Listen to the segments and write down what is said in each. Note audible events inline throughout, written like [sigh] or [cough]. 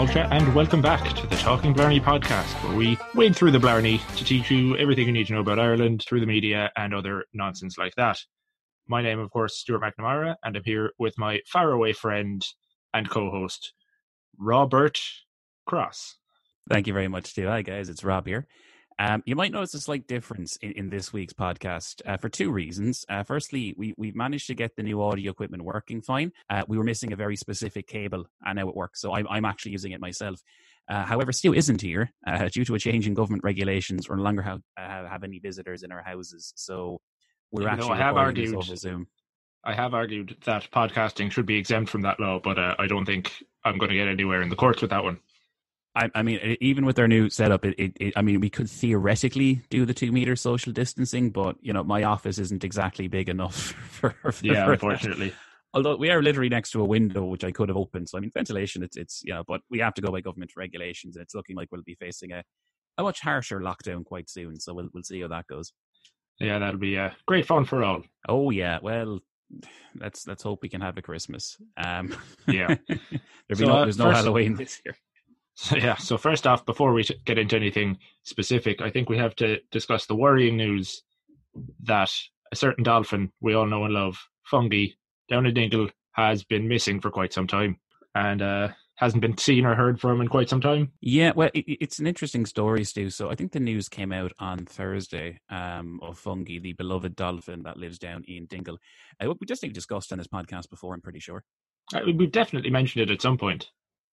And welcome back to the Talking Blarney podcast, where we wade through the Blarney to teach you everything you need to know about Ireland through the media and other nonsense like that. My name, of course, Stuart McNamara, and I'm here with my faraway friend and co-host, Robert Cross. Thank you very much, Stu. Hi, guys. It's Rob here. Um, you might notice a slight difference in, in this week's podcast uh, for two reasons. Uh, firstly, we, we've managed to get the new audio equipment working fine. Uh, we were missing a very specific cable, and now it works. So I'm, I'm actually using it myself. Uh, however, Stu isn't here uh, due to a change in government regulations. We're no longer have, uh, have any visitors in our houses. So we're know, actually I have argued- over Zoom. I have argued that podcasting should be exempt from that law, but uh, I don't think I'm going to get anywhere in the courts with that one. I, I mean, even with our new setup, it, it, it, I mean, we could theoretically do the two meter social distancing, but you know, my office isn't exactly big enough [laughs] for. for Yeah, for that. unfortunately. Although we are literally next to a window, which I could have opened. So I mean, ventilation, it's it's you know, but we have to go by government regulations, and it's looking like we'll be facing a a much harsher lockdown quite soon. So we'll we'll see how that goes. Yeah, that'll be uh, great fun for all. Oh yeah, well, let's let's hope we can have a Christmas. Um, Yeah. [laughs] there'll be So, no, uh, there's no Halloween this year. So, yeah, so first off, before we get into anything specific, I think we have to discuss the worrying news that a certain dolphin we all know and love, Fungie, down in Dingle, has been missing for quite some time and uh, hasn't been seen or heard from in quite some time. Yeah, well, it, it's an interesting story, Stu. So I think the news came out on Thursday um, of Fungie, the beloved dolphin that lives down in Dingle. Uh, we just discussed on this podcast before, I'm pretty sure. Uh, We've definitely mentioned it at some point.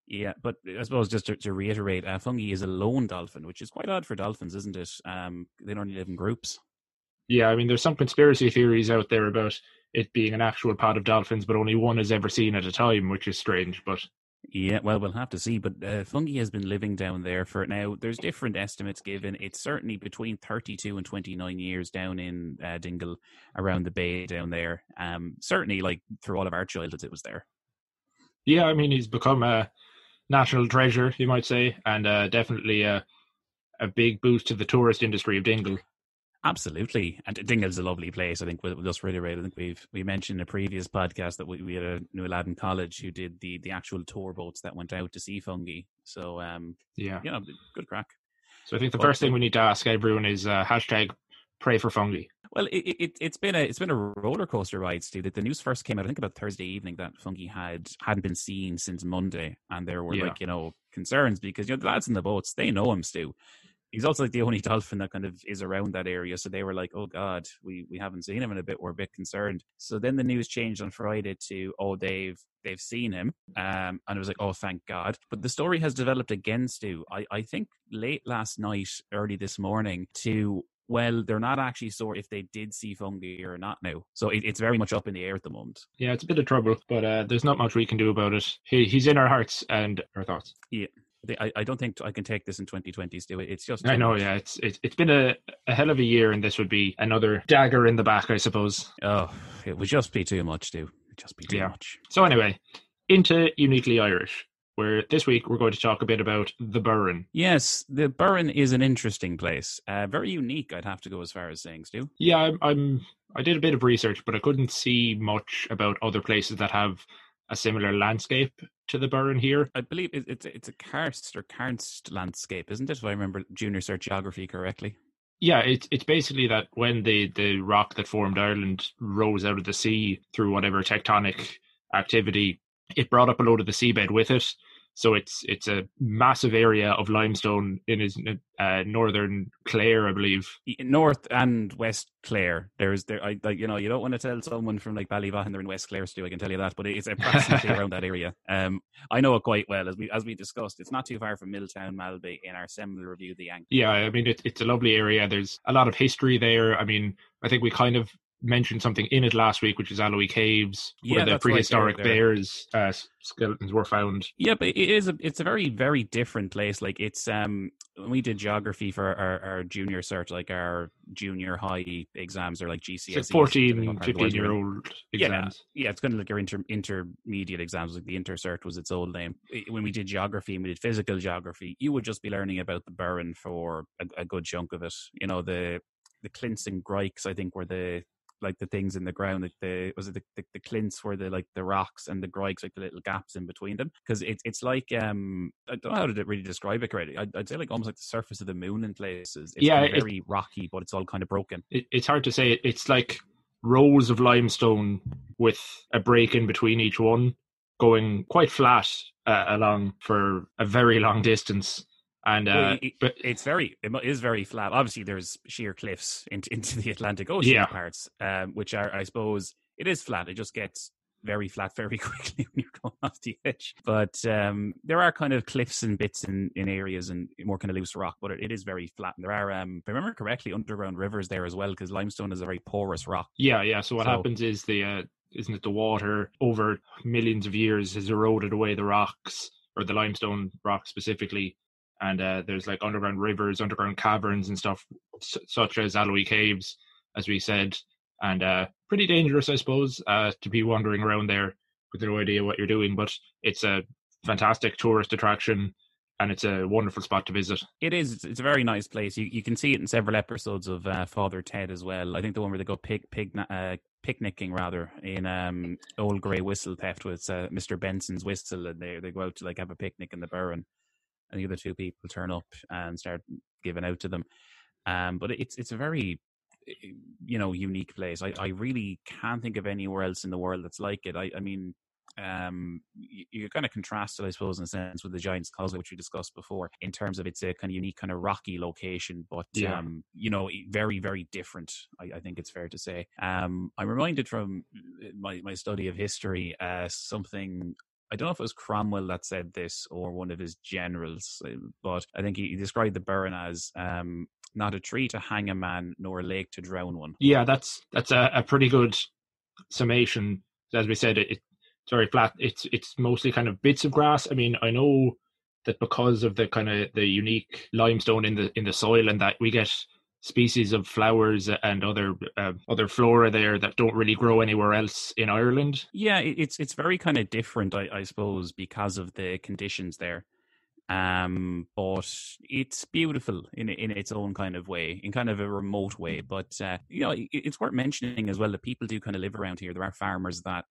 Yeah, but I suppose just to, to reiterate, uh, Fungie is a lone dolphin, which is quite odd for dolphins, isn't it? Um, they normally live in groups. Yeah, I mean, there's some conspiracy theories out there about it being an actual pod of dolphins, but only one is ever seen at a time, which is strange. But Yeah, well, we'll have to see. But uh, Fungie has been living down there for now. There's different estimates given. It's certainly between 32 and 29 years down in uh, Dingle, around the bay down there. Um, certainly, like through all of our childhoods, it was there. yeah, I mean, he's become a national treasure, you might say, and uh, definitely a, a big boost to the tourist industry of Dingle. Absolutely, and Dingle's a lovely place. I think we'll, we'll just reiterate. I think we've we mentioned in a previous podcast that we, we had a new lad in college who did the the actual tour boats that went out to see Fungie. So um, Yeah. you know, good crack. So I think the Well, first thing we need to ask everyone is uh, hashtag pray for Fungie. Well, it, it it's been a it's been a roller coaster ride, Steve. That the news first came out, I think, about Thursday evening that Fungie had hadn't been seen since Monday, and there were Yeah. like you know concerns because you know the lads in the boats they know him, Stu. He's also like the only [laughs] dolphin that kind of is around that area, so they were like, "Oh God, we we haven't seen him in a bit. We're a bit concerned." So then the news changed on Friday to, "Oh, they've they've seen him," um, and it was like, "Oh, thank God." But the story has developed again, Stu. I I think late last night, early this morning, to well, they're not actually sure if they did see Fungie or not now. So it, it's very much up in the air at the moment. Yeah, it's a bit of trouble, but uh, there's not much we can do about it. He, he's in our hearts and our thoughts. Yeah. I, I don't think I can take this in 2020, Stu. It's just. I know, much. yeah, it's it's it's been a, a hell of a year, and this would be another dagger in the back, I suppose. Oh, it would just be too much, Stu. It'd just be too Yeah. much. So anyway, into uniquely Irish, where this week we're going to talk a bit about the Burren. Yes, the Burren is an interesting place. Uh, very unique, I'd have to go as far as saying, Stu. Yeah, I'm, I'm I did a bit of research, but I couldn't see much about other places that have a similar landscape to the Burren here. I believe it, it's it's a karst or karst landscape, isn't it? If I remember junior cert geography correctly. Yeah, it's it's basically that when the the rock that formed Ireland rose out of the sea through whatever tectonic activity, it brought up a load of the seabed with it, So it's it's a massive area of limestone in his uh, northern Clare, I believe. North and West Clare. There's there, I like you know you don't want to tell someone from like Ballyvaughan they're in West Clare, Stu. I can tell you that, but it's approximately [laughs] around that area. Um, I know it quite well as we as we discussed. It's not too far from Milltown, Malbay in our seminal review, the Yank. Yeah, I mean it, it's a lovely area. There's a lot of history there. I mean, I think we kind of mentioned something in it last week, which is Aillwee Caves, Yeah, where the that's right, prehistoric there- there. bears uh, skeletons were found. Yeah, but it is a it's a very very different place. Like it's um when we did geography for our, our junior cert, like our junior high exams or like GCSEs. It's like 14, depending on what part of the 15 world you're year old Yeah. exams. Yeah, it's kind of like your inter, intermediate exams, like the intercert was its old name. When we did geography and we did physical geography, you would just be learning about the Burren for a, a good chunk of it. You know, the the clints and grikes, I think, were the like the things in the ground. Like the was it the, the, the clints were the like the rocks and the grikes like the little gaps in between them. Because it's it's like um I don't know how to really describe it correctly. I'd, I'd say like almost like the surface of the moon in places. It's Yeah, it- very rocky, but it's all kind of broken. It, it's hard to say. It's like rows of limestone with a break in between each one, going quite flat uh, along for a very long distance. And uh, Well, it- but it's very it is very flat. Obviously, there's sheer cliffs into [laughs] into the Atlantic Ocean Yeah. parts, um, which are I suppose it is flat. It just gets very flat very [laughs] quickly when you're going off the edge. But um, there are kind of cliffs and bits in, in areas and more kind of loose rock, but it, it is very flat. And there are, um, if I remember correctly, underground rivers there as well because limestone is a very porous rock. Yeah, yeah. So what So- happens is the uh, isn't it the water over millions of years has eroded away the rocks or the limestone rock specifically, and uh, there's like underground rivers, underground caverns, and stuff s- such as Aillwee Caves, as we said, and uh, pretty dangerous, I suppose, uh, to be wandering around there with no idea what you're doing. But it's a fantastic tourist attraction, and it's a wonderful spot to visit. It is. It's, a very nice place. You you can see it in several episodes of uh, Father Ted as well. I think the one where they go pig pig uh, picnicking rather in um old grey whistle theft with uh, Mr Benson's whistle, and they they go out to like have a picnic in the Burren, and the other two people turn up and start giving out to them. Um, but it's it's a very eh, you know unique place. I I really can't think of anywhere else in the world that's like it. I I mean um, you, you kind of contrast it, I suppose, in a sense with the Giants Causeway, which we discussed before, in terms of it's a kind of unique, kind of rocky location, but Yeah. um, you know, very, very different. I, I think it's fair to say. Um, I'm reminded from uh, my my study of history, uh, something. I don't know if it was Cromwell that said this or one of his generals, uh, but I think he, he described the Burren as um, not a tree to hang a man, nor a lake to drown one. Yeah, that's that's a, a pretty good summation. As we said, it, it's very flat. It's it's mostly kind of bits of grass. I mean, I know that because of the kind of the unique limestone in the in the soil, and that we get species of flowers and other uh, other flora there that don't really grow anywhere else in Ireland. Yeah, it's it's very kind of different, I, I suppose, because of the conditions there. Um, but it's beautiful in in its own kind of way, in kind of a remote way. But uh, you know, it, it's worth mentioning as well that people do kind of live around here. There are farmers that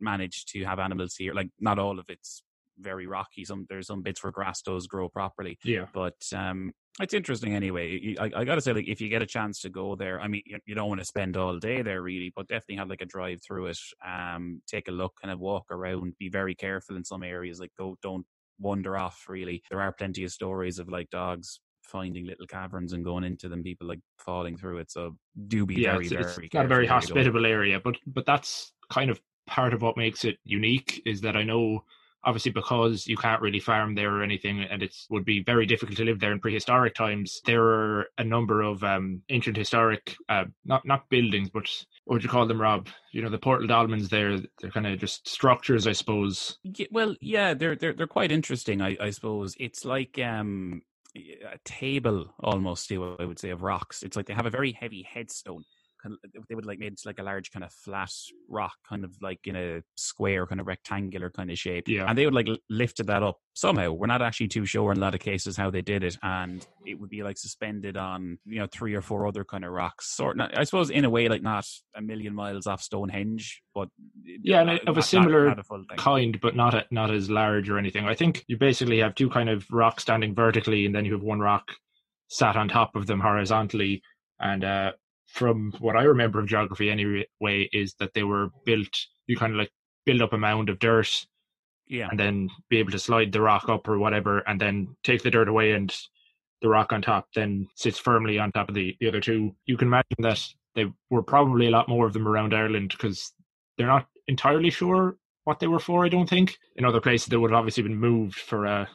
manage to have animals here. Like not all of it's very rocky. Some there's some bits where grass does grow properly. Yeah, But um, it's interesting anyway. I, I got to say, like, if you get a chance to go there, I mean, you, you don't want to spend all day there really, but definitely have like a drive through it. Um, take a look, kind of walk around. Be very careful in some areas. Like, go don't wander off. Really, there are plenty of stories of like dogs finding little caverns and going into them. People like falling through it. So do be yeah, very, it's, very. it's not a very where you go. hospitable area, but but that's kind of part of what makes it unique is that I know obviously because you can't really farm there or anything and it would be very difficult to live there in prehistoric times there are a number of um ancient historic uh not not buildings but what would you call them rob you know the portal dolmens there they're kind of just structures i suppose Yeah, well, yeah, they're they're they're quite interesting. I, I suppose it's like um a table almost. I would say of rocks. It's like they have a very heavy headstone. Kind of, they would like made it like a large kind of flat rock, kind of like in a square, kind of rectangular kind of shape. Yeah. and they would like lifted that up somehow. We're not actually too sure in a lot of cases how they did it, and it would be like suspended on you know three or four other kind of rocks. Sort, of, I suppose, in a way, like not a million miles off Stonehenge, but Yeah, and not- of a not- similar not a kind but not a, not as large or anything i think you basically have two kind of rocks standing vertically and then you have one rock sat on top of them horizontally and uh from what i remember of geography anyway is that they were built you kind of like build up a mound of dirt Yeah. and then be able to slide the rock up or whatever, and then take the dirt away, and the rock on top then sits firmly on top of the, the other two. You can imagine that there were probably a lot more of them around Ireland because they're not entirely sure what they were for. I don't think in other places they would have obviously been moved for uh,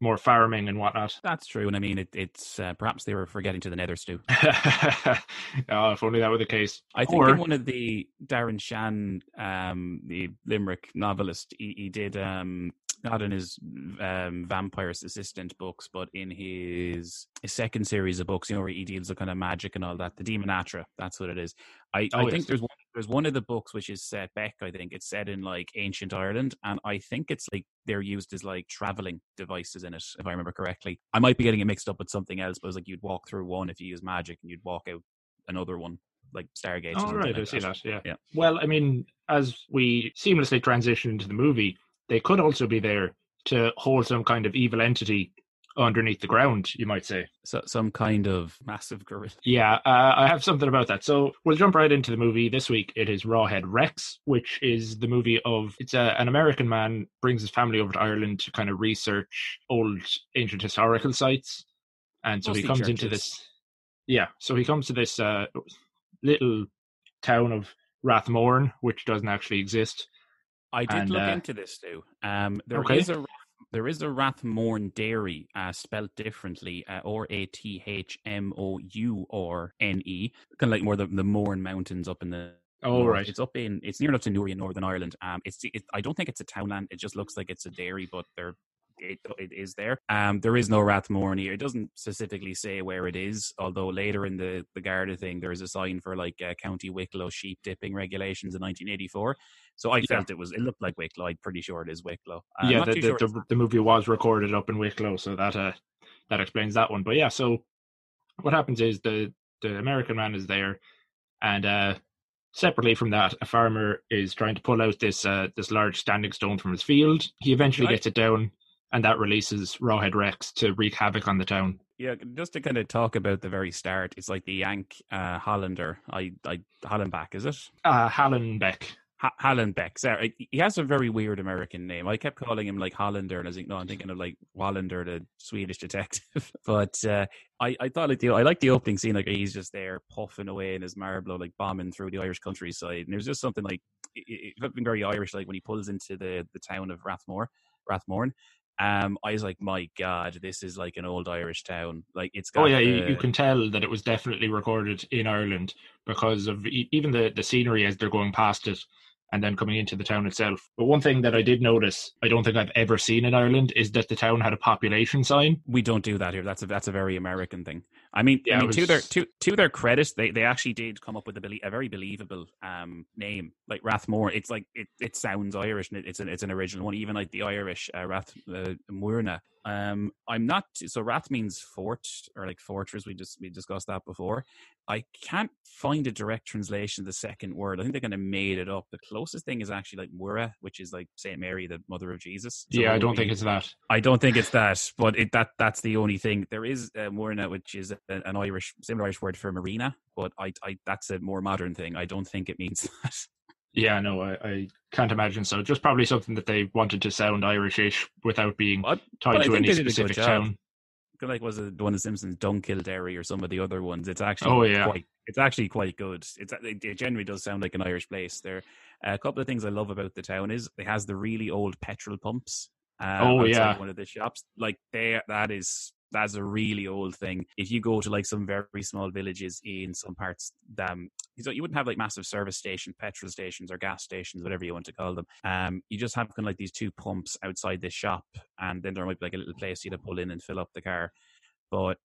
more farming and whatnot. That's true, and I mean, it, it's uh, perhaps they were forgetting to the Nether stew. [laughs] oh, if only that were the case. I think Or- in one of the Darren Shan, um, the Limerick novelist, he, he did um, not in his um, Vampire's Assistant books, but in his, his second series of books, you know, where he deals with kind of magic and all that. The Demonata, that's what it is. I, Oh, I yes. think there's one, there's one of the books which is set back. I think it's set in like ancient Ireland, and I think it's like they're used as like traveling devices in it, if I remember correctly. I might be getting it mixed up with something else, but it was like you'd walk through one if you use magic, and you'd walk out another one, like Stargate. Oh, right, like I see that. Yeah. Yeah. Well, I mean, as we seamlessly transition into the movie, they could also be there to hold some kind of evil entity underneath the ground, you might say. So some kind of massive gorilla. Yeah, uh, I have something about that. So we'll jump right into the movie. This week it is Rawhead Rex, which is the movie of it's a, an American man brings his family over to Ireland to kind of research old ancient historical sites, and so he Mostly comes into this. Yeah, so he comes to this uh, little town of Rathmorn, which doesn't actually exist. I did And, look uh, into this too. Um, there Okay. is a there is a Rathmorn Dairy, uh, spelt differently, uh, or a T H M O U R N E, kind of like more the the Mourne Mountains up in the. Oh north. right, It's up in it's near enough to Newry in Northern Ireland. Um, it's it, I don't think it's a townland. It just looks like it's a dairy, but there it, it is there. Um, there is no Rathmorn here. It doesn't specifically say where it is. Although later in the the Garda thing, there is a sign for like uh, County Wicklow sheep dipping regulations in 1984. So I Yeah. felt it was it looked like Wicklow. I'm pretty sure it is Wicklow. I'm yeah, the, the, sure the, the movie was recorded up in Wicklow, so that uh, that explains that one. But yeah, so what happens is the the American man is there, and uh, separately from that, a farmer is trying to pull out this uh, this large standing stone from his field. He eventually Right. gets it down, and that releases Rawhead Rex to wreak havoc on the town. Yeah, just to kind of talk about the very start, it's like the Yank uh, Hollander. I, I Hollenbach, is it? Uh, Hallenbeck. Ha- Hallenbeck. Sorry, he has a very weird American name. I kept calling him like Hollander, and I was like, no, I'm thinking of like Wallander, the Swedish detective. [laughs] but uh, I, I thought like the I like the opening scene, like he's just there puffing away in his Marlboro, like bombing through the Irish countryside, and there's just something like it, it, it felt very Irish, like when he pulls into the the town of Rathmore, Rathmorn. Um, I was like, my God, this is like an old Irish town. Like it's got Oh yeah, you, the- you can tell that it was definitely recorded in Ireland because of even the the scenery as they're going past it and then coming into the town itself. But one thing that I did notice, I don't think I've ever seen in Ireland, is that the town had a population sign. we don't do that here. That's a that's a very American thing. I mean, Yeah, I mean to their to to their credit, they, they actually did come up with a, belie- a very believable um name like Rathmore. It's like it, it sounds Irish and it, it's an it's an original one. Even like the Irish uh, Rath uh, Um, I'm not so Rath means fort or like fortress. We just we discussed that before. I can't find a direct translation of the second word. I think they kind of made it up. The closest thing is actually like Mura, which is like Saint Mary, the mother of Jesus. So yeah, I don't would think it's that. I don't think it's that, but it, that that's the only thing. There is uh, Morna, which is an Irish, similar Irish word for marina, but I, I that's a more modern thing. I don't think it means [laughs] that. Yeah, no, I, I can't imagine so. Just probably something that they wanted to sound Irishish without being But- tied but to any they did a good specific town. like was it one of Simpsons, Dunkilderry, or some of the other ones? It's actually Oh, yeah. quite, it's actually quite good. It's it, it generally does sound like an Irish place. There, a couple of things I love about the town is it has the really old petrol pumps. Uh, Oh, yeah. one of the shops. Like there, that is that's a really old thing. If you go to like some very small villages in some parts, um, you you wouldn't have like massive service stations, petrol stations, or gas stations, whatever you want to call them. Um, you just have kind of like these two pumps outside this shop, and then there might be like a little place you to pull in and fill up the car. But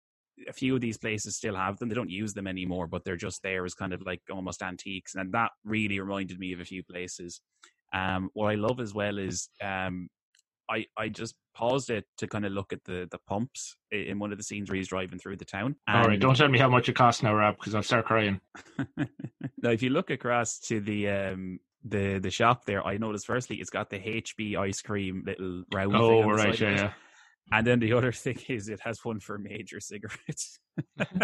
a few of these places still have them. They don't use them anymore, but they're just there as kind of like almost antiques, and that really reminded me of a few places. Um, what I love as well is um, I I just paused it to kind of look at the the pumps in one of the scenes where he's driving through the town. All right, don't tell me how much it costs now, Rob, because I'll start crying. [laughs] now, if you look across to the um the the shop there, I noticed firstly it's got the HB ice cream little round. thing Oh, right, yeah, yeah. And then the other [laughs] thing is it has one for major cigarettes.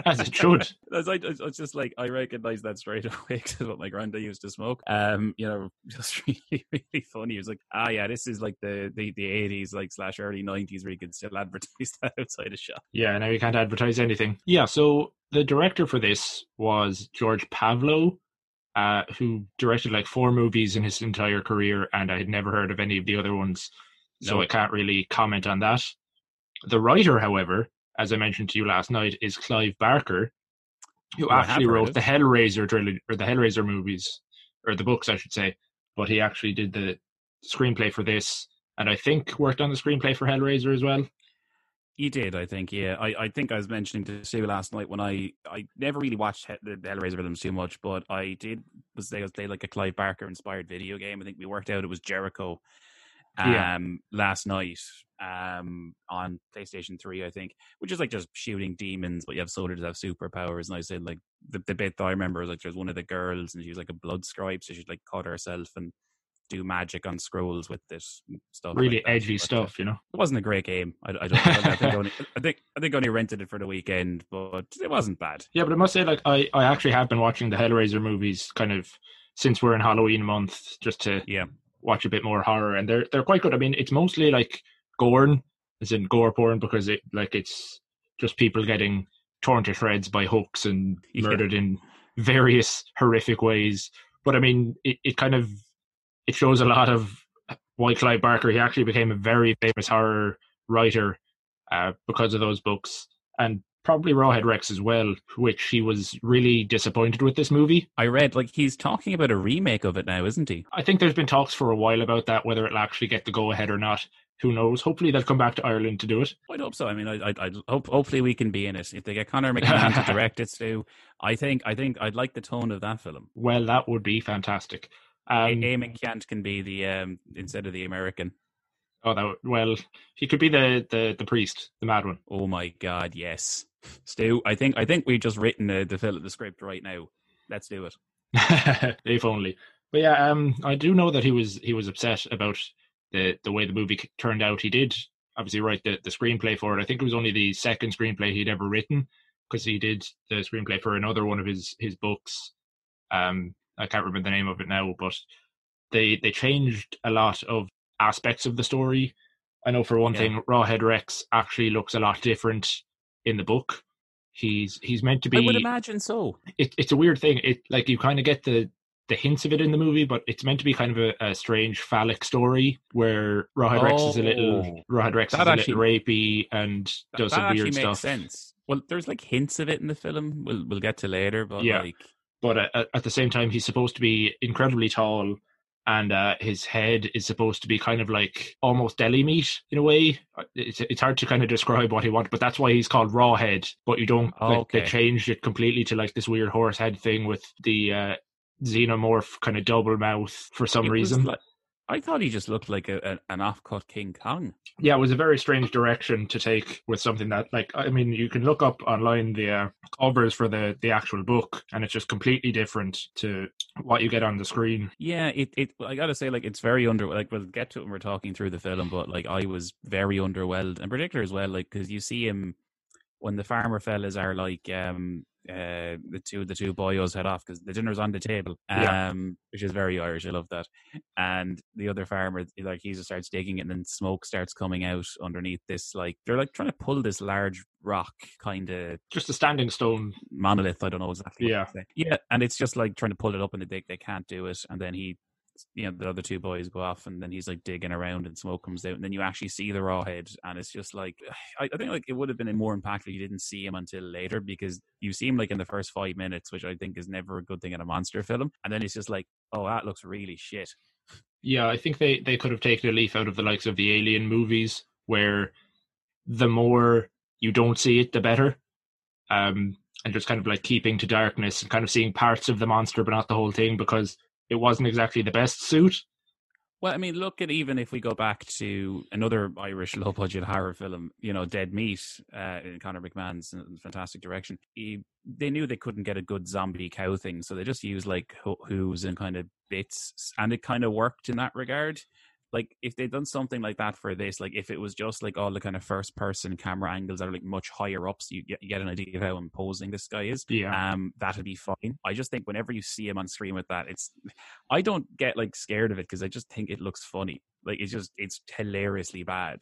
As it should. [laughs] I was, like, I was just like, I recognize that straight [laughs] away because what my granddad used to smoke. Um, you know, just really, really funny. He was like, ah, yeah, this is like the the, the 80s, like slash early 90s where you could still advertise that outside a shop. Yeah, now you can't advertise anything. Yeah, so the director for this was George Pavlou, uh, who directed like four movies in his entire career, and I had never heard of any of the other ones, so No. I can't really comment on that. The writer, however, as I mentioned to you last night, is Clive Barker, who oh, I have actually wrote the Hellraiser trilogy or the Hellraiser movies, or the books, I should say. But he actually did the screenplay for this, and I think worked on the screenplay for Hellraiser as well. He did, I think. Yeah, I, I think I was mentioning to Sue last night when I I never really watched he- the, the Hellraiser films too much, but I did was they was played like a Clive Barker inspired video game. I think we worked out it was Jericho. Um, Yeah. last night, um, on PlayStation Three, I think, which is like just shooting demons, but you have soldiers that have superpowers. And I said like the the bit that I remember was like there's one of the girls and she was like a blood scribe, so she'd like cut herself and do magic on scrolls with this stuff. Really like edgy But, uh, stuff, you know. it wasn't a great game. I, I don't. I think I only, I think I think only rented it for the weekend, but it wasn't bad. Yeah, but I must say, like, I, I actually have been watching the Hellraiser movies kind of since we're in Halloween month, just to Yeah. Watch a bit more horror, and they're they're quite good. I mean, it's mostly like gore, as in gore porn, because it like it's just people getting torn to shreds by hooks and Yeah. murdered in various horrific ways. But I mean, it, it kind of it shows a lot of why Clive Barker. He actually became a very famous horror writer uh, because of those books, and probably Rawhead Rex as well, which he was really disappointed with this movie. I read like he's talking about a remake of it now, isn't he? I think there's been talks for a while about that, whether it'll actually get the go ahead or not. Who knows? Hopefully they'll come back to Ireland to do it. I'd hope so. I mean, I, I, I hope hopefully we can be in it. If they get Connor McCann to [laughs] direct it, too, I think I think I'd like the tone of that film. Well, that would be fantastic. Um, A. McCant can be the um instead of the American. oh, that well, he could be the, the the priest, the mad one. Oh my God, yes, Stu. I think I think we've just written the the, the script right now. Let's do it. [laughs] if only. But yeah, um, I do know that he was he was upset about the the way the movie turned out. He did obviously write the, the screenplay for it. I think it was only the second screenplay he'd ever written because he did the screenplay for another one of his his books. Um, I can't remember the name of it now, but they they changed a lot of aspects of the story. I know for one Yeah. thing, Rawhead Rex actually looks a lot different in the book. He's he's meant to be I would imagine so. it, it's a weird thing. It like you kind of get the the hints of it in the movie, but it's meant to be kind of a, a strange phallic story where Rawhead Rex is a little Oh. Rawhead Rex That is a actually- little rapey and does that some actually weird makes stuff. sense. Well, there's like hints of it in the film. We'll we'll get to later, but Yeah. like But at, at the same time, he's supposed to be incredibly tall, and uh, his head is supposed to be kind of like almost deli meat in a way. It's it's hard to kind of describe what he wants, but that's why he's called Rawhead. But you don't Oh, like they changed it completely to like this weird horse head thing with the uh, xenomorph kind of double mouth for some it was reason. like- I thought he just looked like a, a, an off-cut King Kong. yeah, it was a very strange direction to take with something that, like, I mean, you can look up online the uh, covers for the the actual book, and it's just completely different to what you get on the screen. Yeah, it, it I gotta say, like it's very under. Like we'll get to it when we're talking through the film, but like I was very underwhelmed, in particular as well, like because you see him when the farmer fellas are like um uh the two the two boyos head off because the dinner's on the table um Yeah. which is very irish i love that and the other farmer like he just starts digging it and then smoke starts coming out underneath this like they're like trying to pull this large rock kind of Just a standing stone. monolith. I don't know exactly. Yeah. Yeah, and it's just like trying to pull it up, and they they can't do it. And then he, you know, the other two boys go off, and then he's like digging around, and smoke comes out, and then you actually see the raw head, and it's just like [sighs] I, I think like it would have been more impactful if you didn't see him until later because you see him like in the first five minutes, which I think is never a good thing in a monster film, and then it's just like, oh, that looks really shit. Yeah, I think they they could have taken a leaf out of the likes of the Alien movies, where the more you don't see it, the better. Um, and just kind of like keeping to darkness and kind of seeing parts of the monster, but not the whole thing, because it wasn't exactly the best suit. Well, I mean, look at even if we go back to another Irish low budget horror film, you know, Dead Meat uh, in Conor McMahon's fantastic direction. He, they knew they couldn't get a good zombie cow thing, so they just used like ho- hooves and kind of bits, and it kind of worked in that regard. Like if they'd done something like that for this, like if it was just like all the kind of first person camera angles that are like much higher up, so you get, you get an idea of how imposing this guy is. Yeah. Um, that'd be fine. I just think whenever you see him on screen with that, it's [laughs] I don't get like scared of it because I just think it looks funny. Like it's just it's hilariously bad.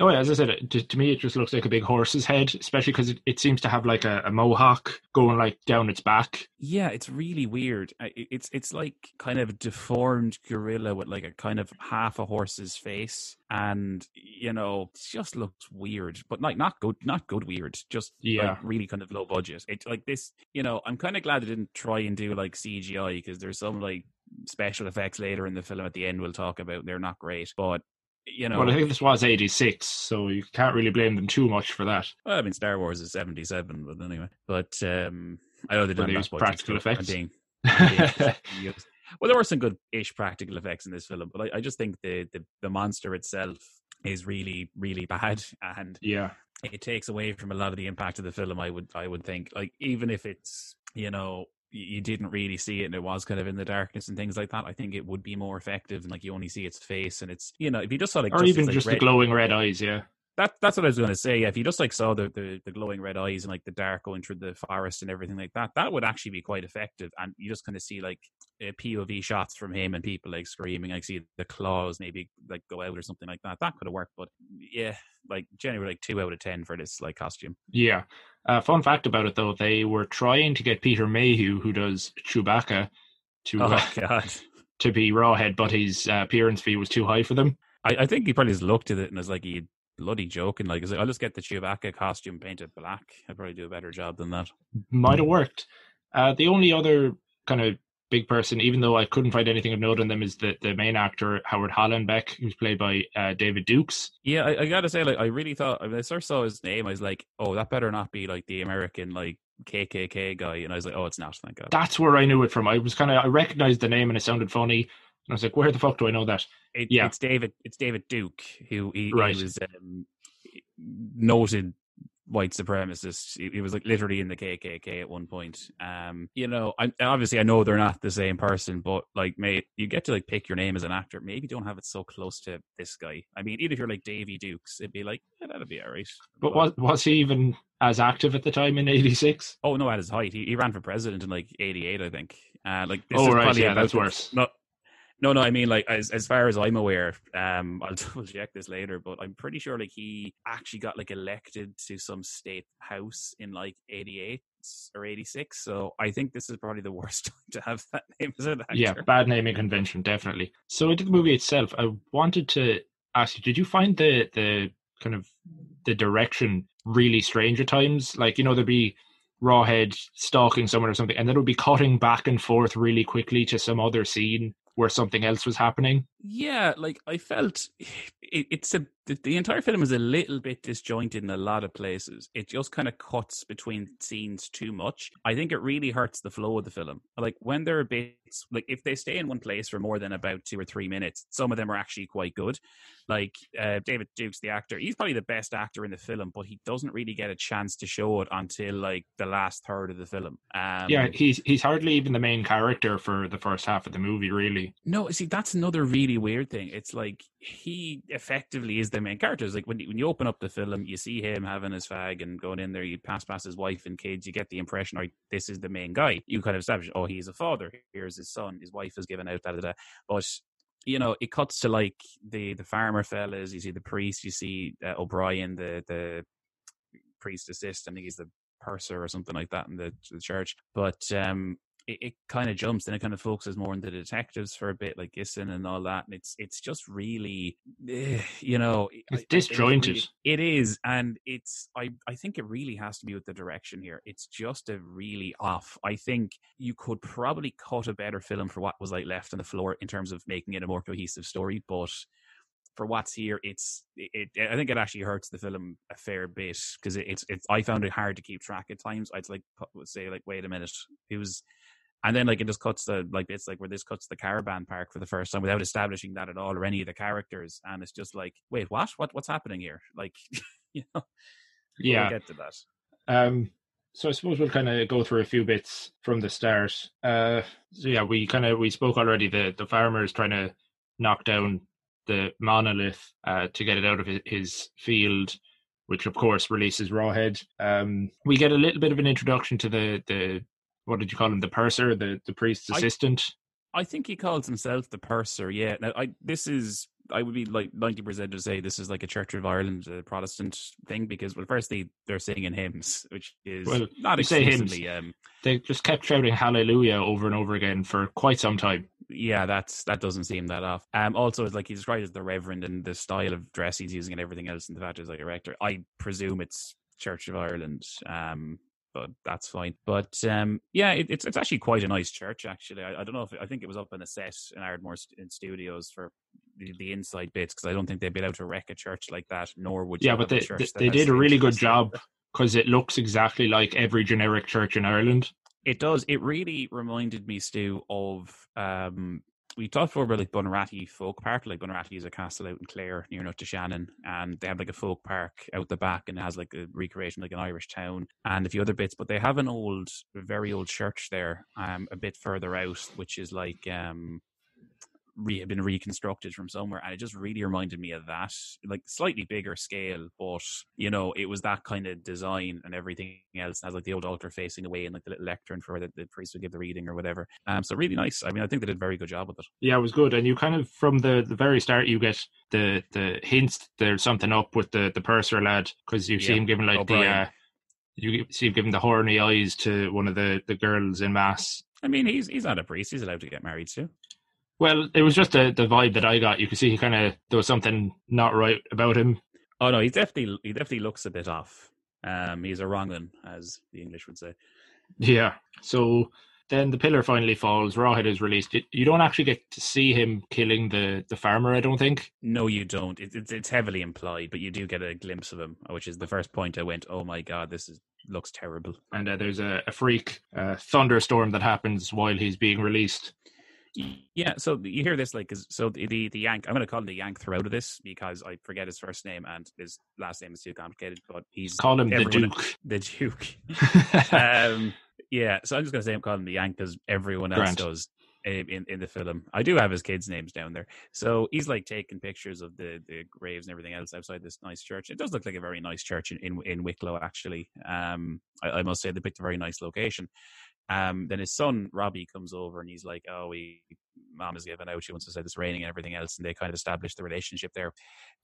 Oh, yeah, as I said, it, to, to me, it just looks like a big horse's head, especially because it, it seems to have like a, a mohawk going like down its back. Yeah, it's really weird. It's it's like kind of deformed gorilla with like a kind of half a horse's face, and you know, it just looks weird. But like not good, not good weird. Just Yeah. like really kind of low budget. It's like this. You know, I'm kind of glad they didn't try and do like CGI because there's some like special effects later in the film at the end we'll talk about. They're not great, but you know, Well, I think this was 86, so you can't really blame them too much for that. Well, I mean, Star Wars is seventy-seven, but anyway. But um, I know they didn't have practical effects. being [laughs] well, there were some good-ish practical effects in this film, but I, I just think the, the the monster itself is really, really bad, and yeah. it takes away from a lot of the impact of the film. I would, I would think, like even if it's you know you didn't really see it and it was kind of in the darkness and things like that, I think it would be more effective. And like you only see its face, and it's you know if you just saw like Or just, even like, just red- the glowing red eyes, yeah. That that's what I was going to say. Yeah, if you just like saw the, the the glowing red eyes and like the dark going through the forest and everything like that, that would actually be quite effective. And you just kind of see like uh, POV shots from him and people like screaming. I see the claws maybe like go out or something like that. That could have worked, but yeah, like generally like two out of ten for this like costume. Yeah. Uh, fun fact about it, though, they were trying to get Peter Mayhew, who does Chewbacca, to Oh uh, [laughs] god, to be Rawhead, but his uh, appearance fee was too high for them. I, I think he probably just looked at it and was like he bloody joking. Like, like, I'll just get the Chewbacca costume painted black. I'd probably do a better job than that. Might have worked. Uh, the only other kind of big person, even though I couldn't find anything of note on them, is the, the main actor, Howard Hallenbeck, who's played by uh, David Dukes. Yeah, I, I gotta say, like, I really thought I first saw his name, I was like, oh, that better not be like the American like KKK guy, and I was like, oh, it's not. Thank God. That's where I knew it from. I was kind of, I recognized the name and it sounded funny. I was like, where the fuck do I know that? It, yeah. it's David. It's David Duke, who he, Right. he was um, noted white supremacist. He, he was like literally in the KKK at one point. Um, you know, I obviously I know they're not the same person, but like, mate, you get to like pick your name as an actor. Maybe don't have it so close to this guy. I mean, even if you're like Davy Dukes, it'd be like yeah, that'd be alright. But was, was he even as active at the time in 86? Oh no, at his height, he, he ran for president in like '88, I think. Uh, like this Oh, is right, probably yeah, that's worse. No, no, no. I mean, like as as far as I'm aware, um, [laughs] I'll double check this later, but I'm pretty sure like he actually got like elected to some state house in like '88 or '86. So I think this is probably the worst [laughs] time to have that name as an actor. Yeah, bad naming convention, definitely. So into the movie itself, I wanted to ask you: Did you find the the kind of the direction really strange at times? Like you know, there'd be Rawhead stalking someone or something, and then it would be cutting back and forth really quickly to some other scene where something else was happening. Yeah, like I felt [sighs] it, it's a the, the entire film is a little bit disjointed in a lot of places. It just kind of cuts between scenes too much. I think it really hurts the flow of the film. Like when there are bits, like if they stay in one place for more than about two or three minutes, some of them are actually quite good. Like uh, David Dukes, the actor, he's probably the best actor in the film, but he doesn't really get a chance to show it until like the last third of the film. Um, yeah, he's he's hardly even the main character for the first half of the movie, really. No, see, that's another really weird thing. It's like he effectively is the main character. It's like when you, when you open up the film, you see him having his fag and going in there. You pass past his wife and kids. You get the impression, right, this is the main guy. You kind of establish, oh, he's a father. Here's his son. His wife is given out. Da da da. But you know, it cuts to like the the farmer fellas. You see the priest. You see uh, O'Brien, the the priest assist. I think he's the purser or something like that in the, the church. But um, it, it kind of jumps and it kind of focuses more on the detectives for a bit, like Gissing and all that. And it's it's just really, eh, you know, I- It's I it disjointed. really- it is, and it's I I think it really has to be with the direction here. It's just a really off. I think you could probably cut a better film for what was like left on the floor in terms of making it a more cohesive story, but. For what's here, it's it, it. I think it actually hurts the film a fair bit because it, it's it's. I found it hard to keep track at times. I'd like say like, wait a minute, it was and then like it just cuts the like it's like where this cuts the caravan park for the first time without establishing that at all or any of the characters and it's just like wait what what what's happening here [laughs] like [laughs] you know we'll Yeah. get to that Um, so I suppose we'll kind of go through a few bits from the start. Uh, so yeah, we kind of we spoke already. The the farmer is trying to knock down the monolith uh, to get it out of his field, which of course releases Rawhead. Um, we get a little bit of an introduction to the the what did you call him? The purser, the the priest's I- assistant. I think he calls himself the purser. Yeah. Now, I this is I would be like ninety percent to say this is like a Church of Ireland uh, Protestant thing because well, firstly they're singing hymns, which is Well, not you say hymns. exclusively. Um, They just kept shouting Hallelujah over and over again for quite some time. yeah, that's that doesn't seem that off. Um, also, it's like he's described as the Reverend and the style of dress he's using and everything else, and the fact is like a rector. I presume it's Church of Ireland. Um, but that's fine. But um, yeah, it, it's it's actually quite a nice church. Actually, I, I don't know if I think it was up in a set in Ardmore st- in studios for the, the inside bits because I don't think they'd be allowed to wreck a church like that. Nor would you Yeah, but they they, they did a really good job because it looks exactly like every generic church in Ireland. It does. It really reminded me, Stu, of um we talked before about like Bunratty Folk Park. Like Bunratty is a castle out in Clare near Nut to Shannon, and they have like a folk park out the back and it has like a recreation like an Irish town and a few other bits. But they have an old, very old church there, um, a bit further out, which is like um re- been reconstructed from somewhere, and it just really reminded me of that, like slightly bigger scale, but you know, it was that kind of design and everything else. Has like the old altar facing away and like the little lectern for where the, the priest would give the reading or whatever. Um, so really nice. I mean, I think they did a very good job with it. Yeah, it was good, and you kind of from the, the very start you get the the hints there's something up with the the purser lad because you see him giving like the uh, you see him giving the horny eyes to one of the the girls in mass. I mean, he's he's not a priest; he's allowed to get married too. Well, it was just the the vibe that I got. You could see he kind of there was something not right about him. Oh no, he's definitely he definitely looks a bit off. Um, he's a wrong one, as the English would say. Yeah. So then the pillar finally falls. Rawhead is released. It- You don't actually get to see him killing the the farmer. I don't think. No, you don't. It, it's it's heavily implied, but you do get a glimpse of him, which is the first point I went. Oh my god, this is looks terrible. And uh, there's a, a freak uh, thunderstorm that happens while he's being released. Yeah, so you hear this like so the the, the Yank. I'm going to call him the Yank throughout of this because I forget his first name and his last name is too complicated. But he's Call him the Duke. [laughs] The Duke. [laughs] um, yeah, so I'm just going to say I'm calling him the Yank because everyone else Grant. does in in the film. I do have his kids' names down there. So he's like taking pictures of the the graves and everything else outside this nice church. It does look like a very nice church in in, in Wicklow, actually. Um, I, I must say they picked a very nice location. Um, then his son Robbie comes over and he's like, "Oh, we mom is giving out. She wants to say it's raining and everything else." And they kind of establish the relationship there.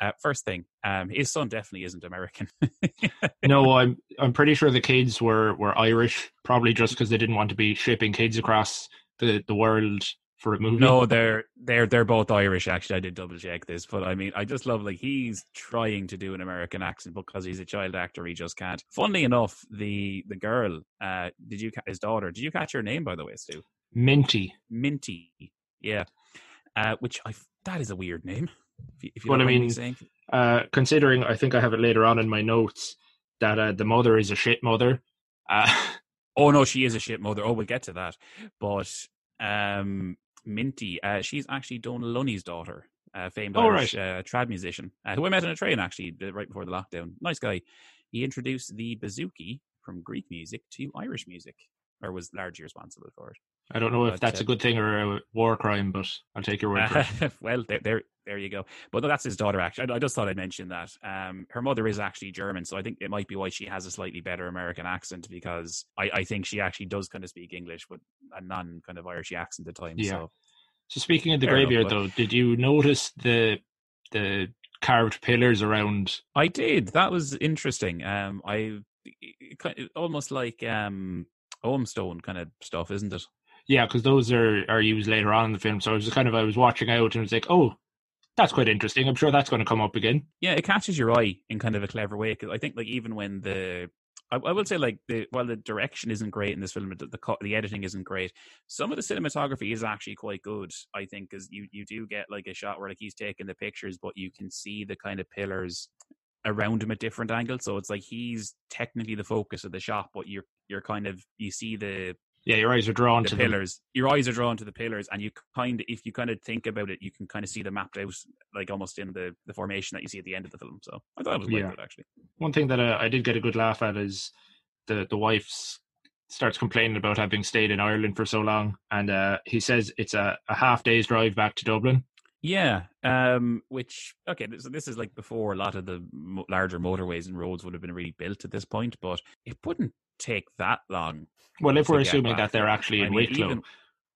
Uh, first thing, um, his son definitely isn't American. no, I'm I'm pretty sure the kids were were Irish, probably just because they didn't want to be shipping kids across the the world for a movie. No, they're they're they're both Irish. Actually, I did double check this, but I mean, I just love like he's trying to do an American accent because he's a child actor. He just can't. Funnily enough, the the girl, uh, did you his daughter? Did you catch her name by the way, Stu? Minty. Minty. Yeah, uh, which I that is a weird name. If you, if you Well, I me mean, saying. Uh, considering I think I have it later on in my notes that uh, the mother is a shit mother. Uh, [laughs] Oh no, she is a shit mother. Oh, we'll get to that. But um, Minty, uh, she's actually Donal Lunny's daughter, uh, famed Oh, Irish uh, trad musician, uh, who I met on a train actually right before the lockdown. Nice guy. He introduced the bouzouki from Greek music to Irish music, or was largely responsible for it. I don't know if But, that's uh, a good thing or a war crime, but I'll take your word for it. [laughs] well, there, there, there you go. But no, that's his daughter. Actually, I, I just thought I'd mention that. Um, her mother is actually German, so I think it might be why she has a slightly better American accent because I, I think she actually does kind of speak English with a non kind of Irish accent at times. Yeah. So So speaking of the Fair enough, graveyard, but- though, did you notice the the carved pillars around? I did. That was interesting. Um, I it kind of- almost like um, Stone kind of stuff, isn't it? Yeah, because those are are used later on in the film. So I was kind of I was watching out and was like, oh, that's quite interesting. I'm sure that's going to come up again. Yeah, it catches your eye in kind of a clever way. Because I think, like, even when the, I, I will say, like, the while the direction isn't great in this film, the the, the editing isn't great. Some of the cinematography is actually quite good. I think, because you you do get like a shot where like he's taking the pictures, but you can see the kind of pillars around him at different angles. So it's like he's technically the focus of the shot, but you're you're kind of you see the Yeah, your eyes are drawn the to them. pillars. Your eyes are drawn to the pillars, and you kind of, if you kind of think about it, you can kind of see them mapped out, like almost in the, the formation that you see at the end of the film. So I thought it was quite Yeah. good, actually. One thing that uh, I did get a good laugh at is the the wife starts complaining about having stayed in Ireland for so long, and uh, he says it's a, a half day's drive back to Dublin. Yeah, um, which okay, so this is like before a lot of the larger motorways and roads would have been really built at this point, but it wouldn't take that long. Well, if we're assuming that they're actually in Wicklow, even-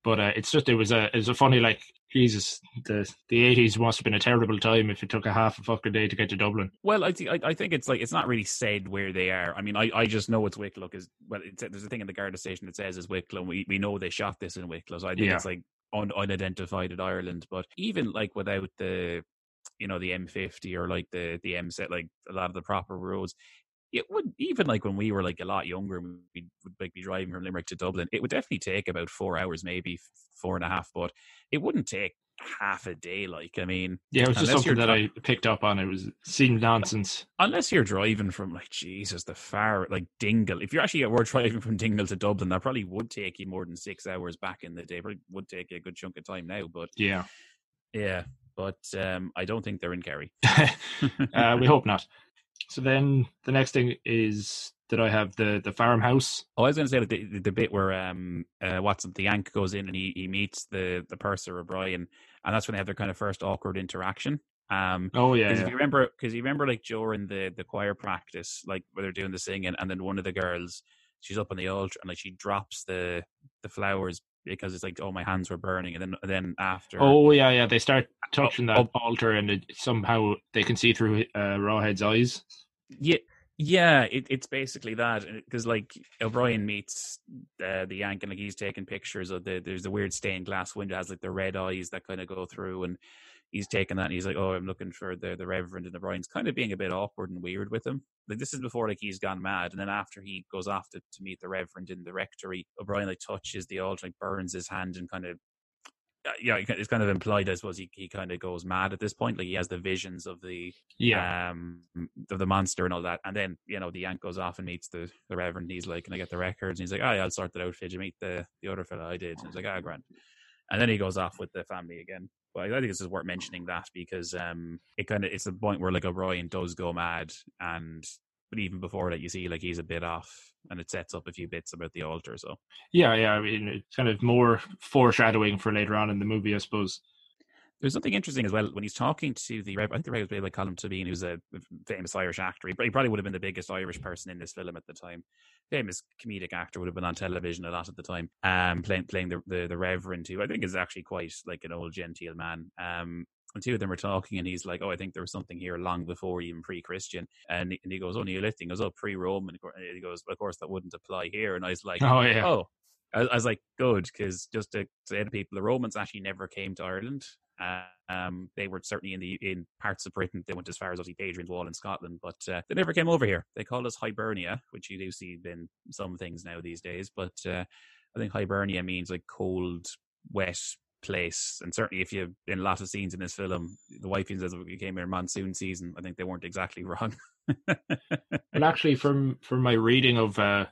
but uh, it's just it was a it was a funny like Jesus the the eighties must have been a terrible time if it took a half a fucking day to get to Dublin. Well, I, thi- I I think it's like it's not really said where they are. I mean, I, I just know it's Wicklow because well, it's, there's a thing in the Garda station that says it's Wicklow. And we we know they shot this in Wicklow, so I think Yeah. it's like un, unidentified in Ireland. But even like without the, you know, the M50 or like the the M set, like a lot of the proper roads, it would even like when we were like a lot younger, and we would like be driving from Limerick to Dublin. It would definitely take about four hours, maybe four and a half, but it wouldn't take half a day. Like I mean, Yeah, it was just something that I picked up on. It was seemed nonsense. unless you're driving from like Jesus, the far like Dingle. If you're actually were driving from Dingle to Dublin, that probably would take you more than six hours back in the day. Probably would take you a good chunk of time now. But Yeah, yeah, but um, I don't think they're in Kerry. [laughs] uh, we hope not. So then the next thing is that I have the the farmhouse. Oh, I was going to say like, the, the bit where um uh, Watson the Yank goes in and he, he meets the the purser O'Brien, and that's when they have their kind of first awkward interaction. Um, Oh yeah, Because yeah. if you remember, because you remember, like during the the choir practice, like where they're doing the singing, and then one of the girls, she's up on the altar, and like she drops the the flowers because it's like, oh, my hands were burning, and then and then after, Oh yeah, yeah. They start touching that oh. altar, and it, somehow they can see through uh, Rawhead's eyes. yeah, yeah, it, it's basically that because like O'Brien meets uh, the Yank, and like he's taking pictures of the there's the weird stained glass window has like the red eyes that kind of go through, and he's taking that and he's like, oh, I'm looking for the the Reverend, and O'Brien's kind of being a bit awkward and weird with him. Like this is before like he's gone mad, and then after he goes off to, to meet the Reverend in the rectory, O'Brien like touches the altar, like burns his hand, and kind of. Yeah, it's kind of implied, I suppose. He, he kind of goes mad at this point. Like he has the visions of the Yeah, um of the monster and all that. And then, you know, the Yank goes off and meets the, the Reverend. He's like, Can I get the records? And he's like, Oh, yeah, I'll sort that out for you. Meet the, the other fellow I did. And he's like, Ah, grand. And then he goes off with the family again. But I think this is worth mentioning that because um it kind of it's the point where like O'Brien does go mad and but even before that you see like he's a bit off and it sets up a few bits about the altar. So yeah, yeah. I mean, it's kind of more foreshadowing for later on in the movie, I suppose. There's something interesting as well when he's talking to the Rev. I think the Rev was played by Niall Tóibín, who's a famous Irish actor. He he probably would have been the biggest Irish person in this film at the time. Famous comedic actor would have been on television a lot at the time. Um, playing playing the, the the Reverend, who I think is actually quite like an old genteel man. Um, and two of them are talking, and he's like, "Oh, I think there was something here long before even pre-Christian." And he, and he goes, "Oh, Neolithic." He goes, "Oh, pre-Roman." And he goes, "Of course, that wouldn't apply here." And I was like, Oh yeah, Oh, I, I was like, good, because just to say to people, the Romans actually never came to Ireland. Um, they were certainly in the in parts of Britain. They went as far as obviously Hadrian's Wall in Scotland, but uh, they never came over here. They called us Hibernia, which you do see in some things now these days. But uh, I think Hibernia means like cold, wet place. And certainly, if you in a lot of scenes in this film, the wife says we came here monsoon season. I think they weren't exactly [laughs] wrong. and actually, from from my reading of uh,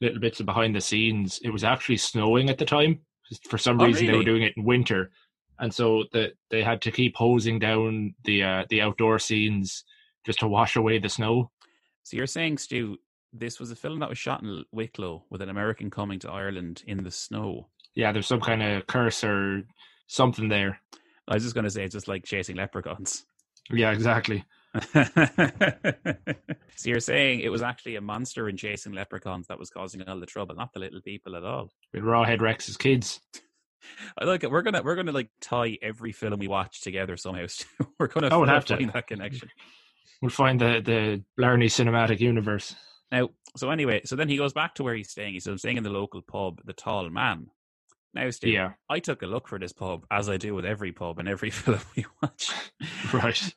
little bits of behind the scenes, it was actually snowing at the time. For some Oh, reason, they were doing it in winter, and so that they had to keep hosing down the uh, the outdoor scenes just to wash away the snow. So you're saying, Stu, this was a film that was shot in Wicklow with an American coming to Ireland in the snow. Yeah, there's some kind of curse or something there. I was just going to say it's just like chasing leprechauns. Yeah, exactly. [laughs] so you're saying it was actually a monster in chasing leprechauns that was causing all the trouble, not the little people at all. With Rawhead Rex's kids. I like it. We're gonna we're gonna like tie every film we watch together somehow. [laughs] We're gonna I would have to. find that uh, connection. We'll find the the Blarney cinematic universe. Now, so anyway, so then he goes back to where he's staying. He's staying in the local pub, the Tall Man. Now, Stu, Yeah, I took a look for this pub, as I do with every pub and every [laughs] film we watch. right.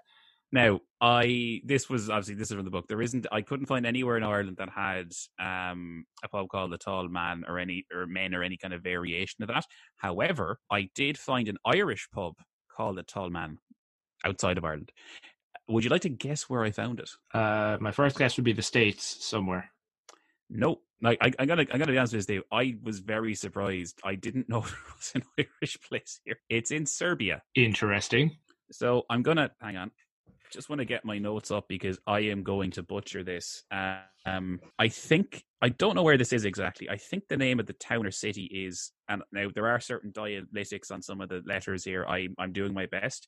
Now, I this was obviously this is from the book. There isn't I couldn't find anywhere in Ireland that had um a pub called the Tall Man or any or Men or any kind of variation of that. However, I did find an Irish pub called the Tall Man outside of Ireland. Would you like to guess where I found it? Uh, my first guess would be the states somewhere. No. Like I, I gotta, I gotta be honest with you, Dave. I was very surprised. I didn't know [laughs] there was an Irish place here. It's in Serbia. Interesting. So I'm gonna hang on. Just want to get my notes up because I am going to butcher this. Um, I think I don't know where this is exactly. I think the name of the town or city is, and now there are certain dialectics on some of the letters here. I I'm doing my best.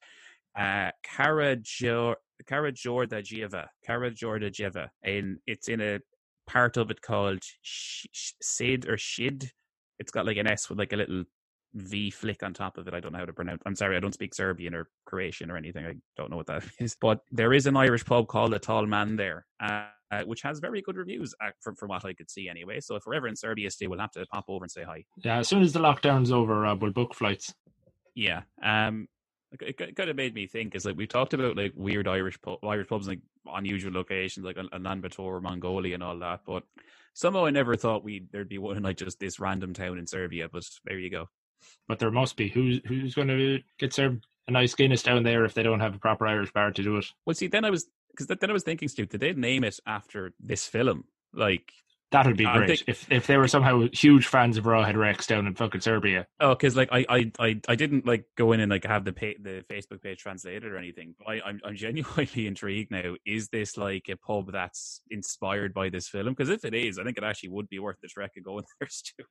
Uh, Karajor Karajordajiva, Karajordajiva, and it's in a part of it called Sid or Shid. It's got like an S with like a little V flick on top of it. I don't know how to pronounce. I'm sorry, I don't speak Serbian or Croatian or anything. I don't know what that [laughs] is. But there is an Irish pub called the Tall Man there, uh, which has very good reviews uh, from from what I could see anyway. So if we're ever in Serbia, stay, we'll have to pop over and say hi. Yeah, as soon as the lockdown's over, uh, we'll book flights. Yeah. Um. It, it kind of made me think is like we talked about like weird Irish pub, Irish pubs like unusual locations like Ulaanbaatar, Mongolia, and all that. But somehow I never thought we there'd be one like just this random town in Serbia. But there you go but there must be. Who's who's going to get served a nice Guinness down there if they don't have a proper Irish bar to do it? Well, see, then I was because then I was thinking, Stu, did they name it after this film? Like that would be great think, if if they were somehow huge fans of Rawhead Rex down in fucking Serbia. Oh, because like I, I I I didn't like go in and like have the pay, the Facebook page translated or anything. But I, I'm I'm genuinely [laughs] intrigued now. Is this like a pub that's inspired by this film? Because if it is, I think it actually would be worth the trek of going [laughs] there, Stu.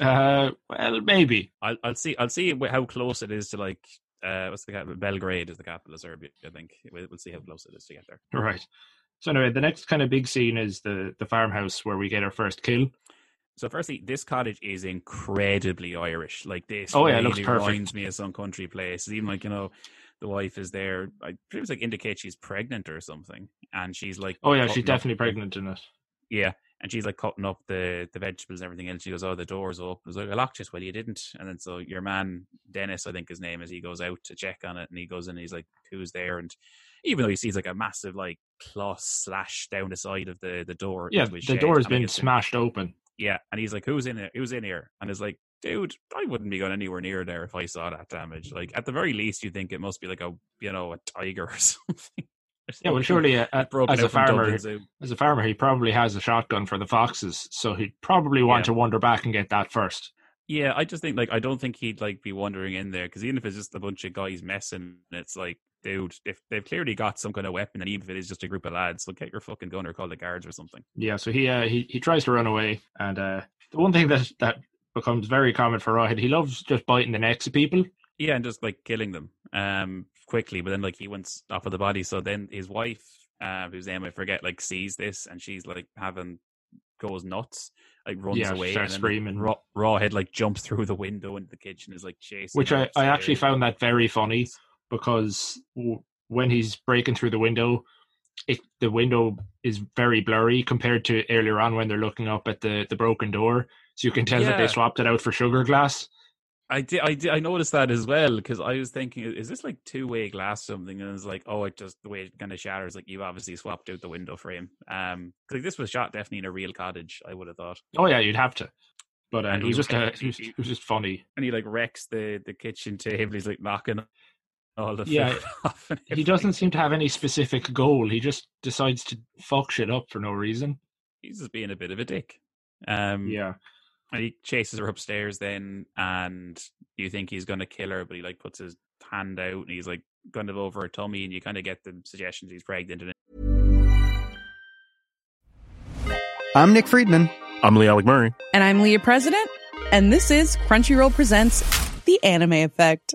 Uh, well, maybe. I'll I'll see. I'll see how close it is to like uh, what's the capital? Belgrade is the capital of Serbia. I think we'll, we'll see how close it is to get there. Right. So anyway, the next kind of big scene is the the farmhouse where we get our first kill. So firstly, this cottage is incredibly Irish. Like this, oh yeah, really it looks perfect. Reminds me of some country place. Even like you know, the wife is there. I it like indicate she's pregnant or something, and she's like, oh yeah, she's definitely pregnant in it. Yeah, and she's like cutting up the the vegetables and everything else. She goes, "Oh, the door's open." I was like, "I locked it." Well, you didn't. And then so your man Dennis, I think his name is, he goes out to check on it, and he goes in. and He's like, "Who's there?" And even though he sees like a massive like cloth slash down the side of the the door, yeah, the shed, door has been smashed open. Yeah, and he's like, "Who's in it? Who's in here?" And it's like, dude, I wouldn't be going anywhere near there if I saw that damage. Like at the very least, you think it must be like a you know a tiger [laughs] or something. Yeah, well, surely uh, as a farmer, as a farmer, he probably has a shotgun for the foxes, so he'd probably want yeah. to wander back and get that first. Yeah, I just think like I don't think he'd like be wandering in there because even if it's just a bunch of guys messing, it's like, dude, if they've clearly got some kind of weapon, and even if it is just a group of lads, look get your fucking gun or call the guards or something. Yeah, so he uh, he he tries to run away, and uh, the one thing that that becomes very common for Rawhead, he loves just biting the necks of people. Yeah, and just like killing them. Um, quickly, but then like he went off of the body. So then his wife, uh, whose name I forget, like sees this and she's like having goes nuts, like runs yeah, away, starts and screaming. Raw, Rawhead like jumps [laughs] through the window into the kitchen, is like chasing. Which I, I actually found that very funny because when he's breaking through the window, it the window is very blurry compared to earlier on when they're looking up at the the broken door. So you can tell yeah. that they swapped it out for sugar glass. I did, I did, I noticed that as well because I was thinking, is this like two way glass something? And it's like, oh, it just the way it kind of shatters. Like you obviously swapped out the window frame. Um, like this was shot definitely in a real cottage. I would have thought. Oh yeah, you'd have to. But uh, it was just, uh, it, was, it was just funny. And he like wrecks the the kitchen table. He's like knocking all the yeah. [laughs] he doesn't seem to have any specific goal. He just decides to fuck shit up for no reason. He's just being a bit of a dick. Um, yeah and he chases her upstairs then and you think he's gonna kill her but he like puts his hand out and he's like kind of over her tummy and you kind of get the suggestions he's pregnant and i'm nick friedman. I'm lee alec murray. And i'm leah president and this is crunchyroll presents the anime effect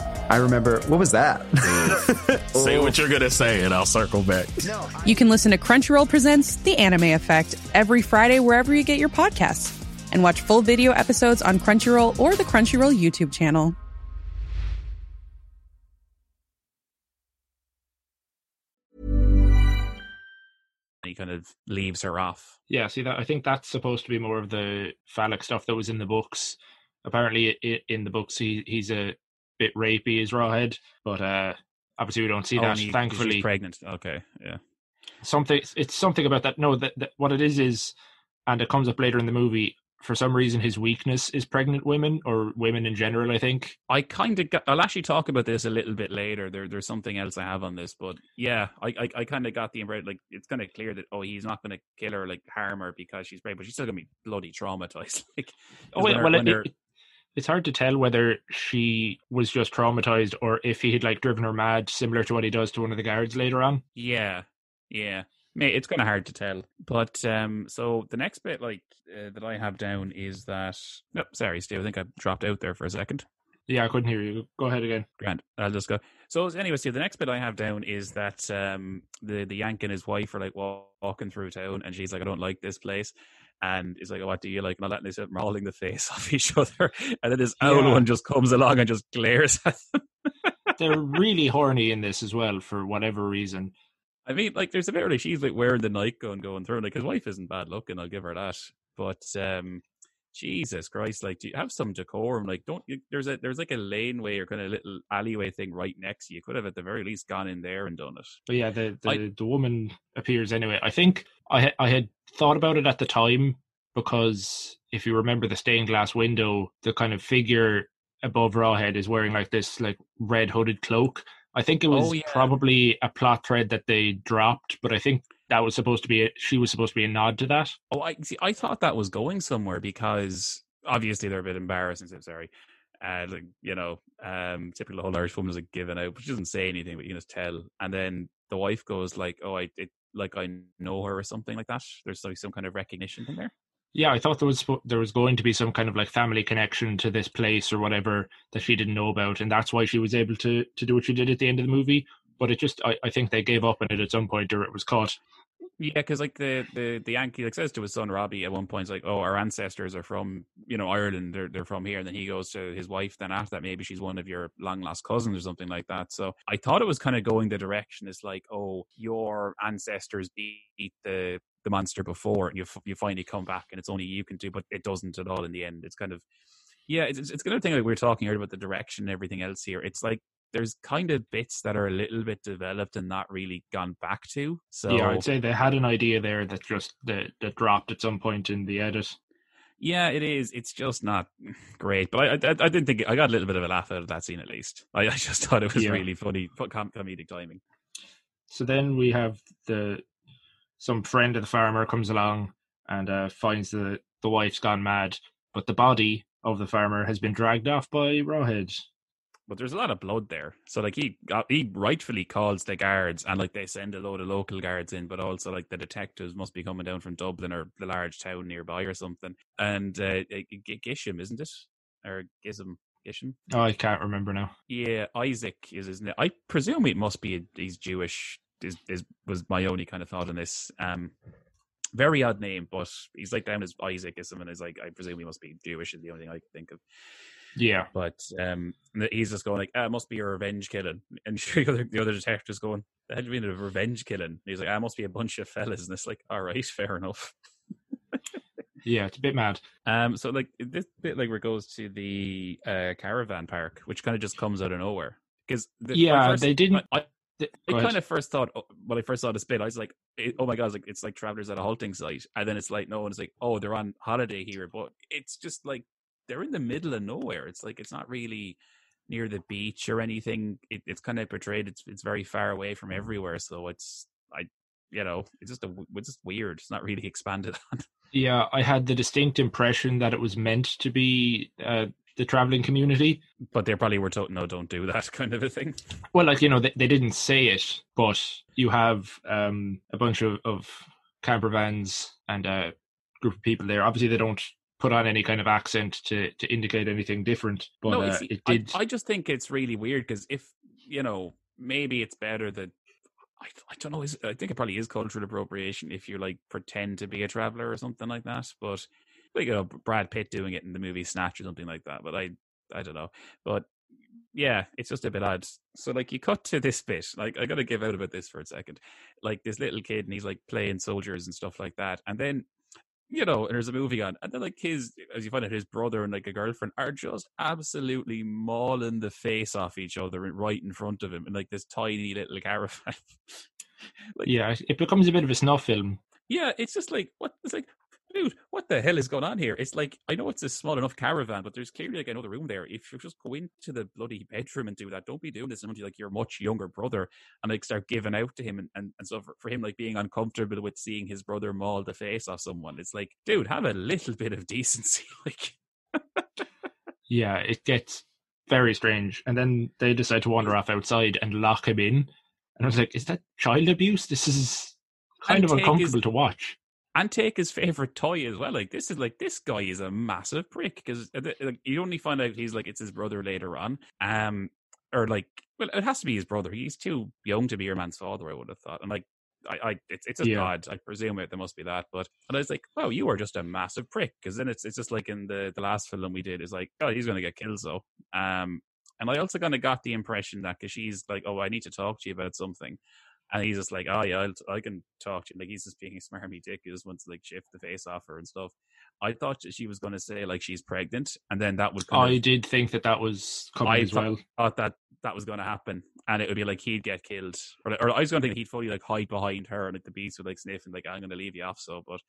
I remember, what was that? [laughs] say what you're going to say, and I'll circle back. You can listen to Crunchyroll Presents The Anime Effect every Friday wherever you get your podcasts, and watch full video episodes on Crunchyroll or the Crunchyroll YouTube channel. He kind of leaves her off. Yeah, see that I think that's supposed to be more of the phallic stuff that was in the books. Apparently, in the books, he he's a bit rapey as Rawhead, but uh, obviously we don't see oh, that. He, thankfully, pregnant. Okay, yeah. Something. It's something about that. No, that, that what it is is and it comes up later in the movie. For some reason, his weakness is pregnant women or women in general. I think. I kind of got. I'll actually talk about this a little bit later. There, there's something else I have on this, but yeah, I, I, I kind of got the impression like it's kind of clear that oh, he's not going to kill her, like harm her because she's pregnant, but she's still going to be bloody traumatized. [laughs] like, oh, well, well it, it, it's hard to tell whether she was just traumatized or if he had like driven her mad, similar to what he does to one of the guards later on. Yeah, yeah. It's kind of hard to tell. But um, so the next bit, like uh, that I have down is that. No, sorry, Steve. I think I dropped out there for a second. Yeah, I couldn't hear you. Go ahead again. Grant, I'll just go. So anyway, Steve, the next bit I have down is that um, the the Yank and his wife are like walking through town, and she's like, "I don't like this place." And he's like, oh, "What do you like?" And all that, and they start mauling the face [laughs] off each other. And then this yeah. owl one just comes along and just glares at them. They're [laughs] really horny in this as well, for whatever reason. I mean, like, there's a bit where like, she's like wearing the night gun going through. Like, his wife isn't bad looking. I'll give her that. But um, Jesus Christ, like, do you have some decorum? Like, don't you, there's a there's like a laneway or kind of little alleyway thing right next to you. you. Could have at the very least gone in there and done it. But yeah, the the, I, the woman appears anyway. I think I I had thought about it at the time because if you remember the stained glass window, the kind of figure above Rawhead is wearing like this like red hooded cloak I think it was oh, yeah. probably a plot thread that they dropped, but I think that was supposed to be a, she was supposed to be a nod to that. Oh, I see. I thought that was going somewhere because obviously they're a bit embarrassing. So sorry, uh, like you know, um, typical whole Irish woman is like giving out, but she doesn't say anything, but you can just tell. And then the wife goes like, "Oh, I it, like I know her" or something like that. There's like some kind of recognition in there. Yeah, I thought there was there was going to be some kind of like family connection to this place or whatever that she didn't know about, and that's why she was able to to do what she did at the end of the movie. But it just, I, I think they gave up on it at some point, or it was caught. Yeah, because like the the the Yankee like says to his son Robbie at one point, like, "Oh, our ancestors are from you know Ireland. They're they're from here." And then he goes to his wife. Then after that, maybe she's one of your long lost cousins or something like that. So I thought it was kind of going the direction. It's like, oh, your ancestors beat the the monster before, and you you finally come back, and it's only you can do, but it doesn't at all in the end. It's kind of yeah, it's it's kind of thing like we were talking earlier about the direction and everything else here. It's like there's kind of bits that are a little bit developed and not really gone back to. So yeah, I'd say they had an idea there that just that that dropped at some point in the edit. Yeah, it is. It's just not [laughs] great, but I, I, I didn't think I got a little bit of a laugh out of that scene at least. [laughs] I, I just thought it was yeah. really funny, com- comedic timing. So then we have the some friend of the farmer comes along and uh, finds the the wife's gone mad, but the body of the farmer has been dragged off by Rawhead. But there's a lot of blood there, so like he got, he rightfully calls the guards, and like they send a load of local guards in, but also like the detectives must be coming down from Dublin or the large town nearby or something. And uh, Gisham, isn't it, or Gizem? Gisham? Oh, I can't remember now. Yeah, Isaac is his name. I presume it must be he's Jewish is, is was my only kind of thought on this. Um, very odd name, but he's like down as Isaac is someone is like I presume he must be Jewish is the only thing I can think of. Yeah, but um, he's just going like, "Ah, it must be a revenge killing," and [laughs] the other, the other detective's going, "The hell do you mean a revenge killing?" And he's like, "I ah, must be a bunch of fellas," and it's like, "All right, [laughs] fair enough." yeah, it's a bit mad. Um, so like this bit like where it goes to the uh, caravan park, which kind of just comes out of nowhere because the, yeah, first, they didn't. I, it kind of first thought oh, when I first saw this bit, I was like, "Oh my god!" It's like it's like travelers at a halting site, and then it's like no, and it's like, "Oh, they're on holiday here," but it's just like they're in the middle of nowhere. It's like it's not really near the beach or anything. It, it's kind of portrayed. It's it's very far away from everywhere, so it's I, you know, it's just a it's just weird. It's not really [laughs] expanded on. Yeah, I had the distinct impression that it was meant to be uh, the traveling community. But they probably were told, no, don't do that [laughs] kind of a thing. Well, like, you know, they, they didn't say it, but you have um, a bunch of, of camper vans and a group of people there. Obviously, they don't put on any kind of accent to, to indicate anything different, but no, uh, it did. I, I just think it's really weird because if, you know, maybe it's better that I, I don't know. I think it probably is cultural appropriation if you like pretend to be a traveler or something like that. But like you know Brad Pitt doing it in the movie Snatch or something like that. But I I don't know. But yeah, it's just a bit odd. So like you cut to this bit, like I gotta give out about this for a second. Like this little kid and he's like playing soldiers and stuff like that. And then you know, and there's a movie on, and then like his, as you find out, his brother and like a girlfriend are just absolutely mauling the face off each other right in front of him in like this tiny little caravan. [laughs] like, yeah, it becomes a bit of a snuff film. Yeah, it's just like what it's like dude, what the hell is going on here? It's like I know it's a small enough caravan, but there's clearly like another room there. If you just go into the bloody bedroom and do that, don't be doing this until like your much younger brother and like start giving out to him and, and, and so for, for him like being uncomfortable with seeing his brother maul the face off someone. It's like, dude, have a little bit of [laughs] decency. Like Yeah, it gets very strange. And then they decide to wander off outside and lock him in. And I was like, is that child abuse? This is kind And of take his- uncomfortable to watch. And take his favorite toy as well. Like this is like this guy is a massive prick because like, you only find out he's like it's his brother later on. Um, or like well, it has to be his brother. He's too young to be your man's father. I would have thought. And like I, I it's it's just Yeah. odd. I presume it there must be that. But and I was like, wow, you are just a massive prick. Because then it's it's just like in the the last film we did is like, oh, he's gonna get killed. So um. And I also kind of got the impression that because she's like, "Oh, I need to talk to you about something," and he's just like, "Oh yeah, I'll, I can talk to you." Like he's just being a smarmy dick. He just wants to like shift the face off her and stuff. I thought she was going to say like she's pregnant, and then that would I of did think that that was coming I as thought- well. thought that that was going to happen, and it would be like he'd get killed, or, or I was going to think he'd fully like hide behind her, and like the beast would like sniff and like I'm going to leave you off. So, but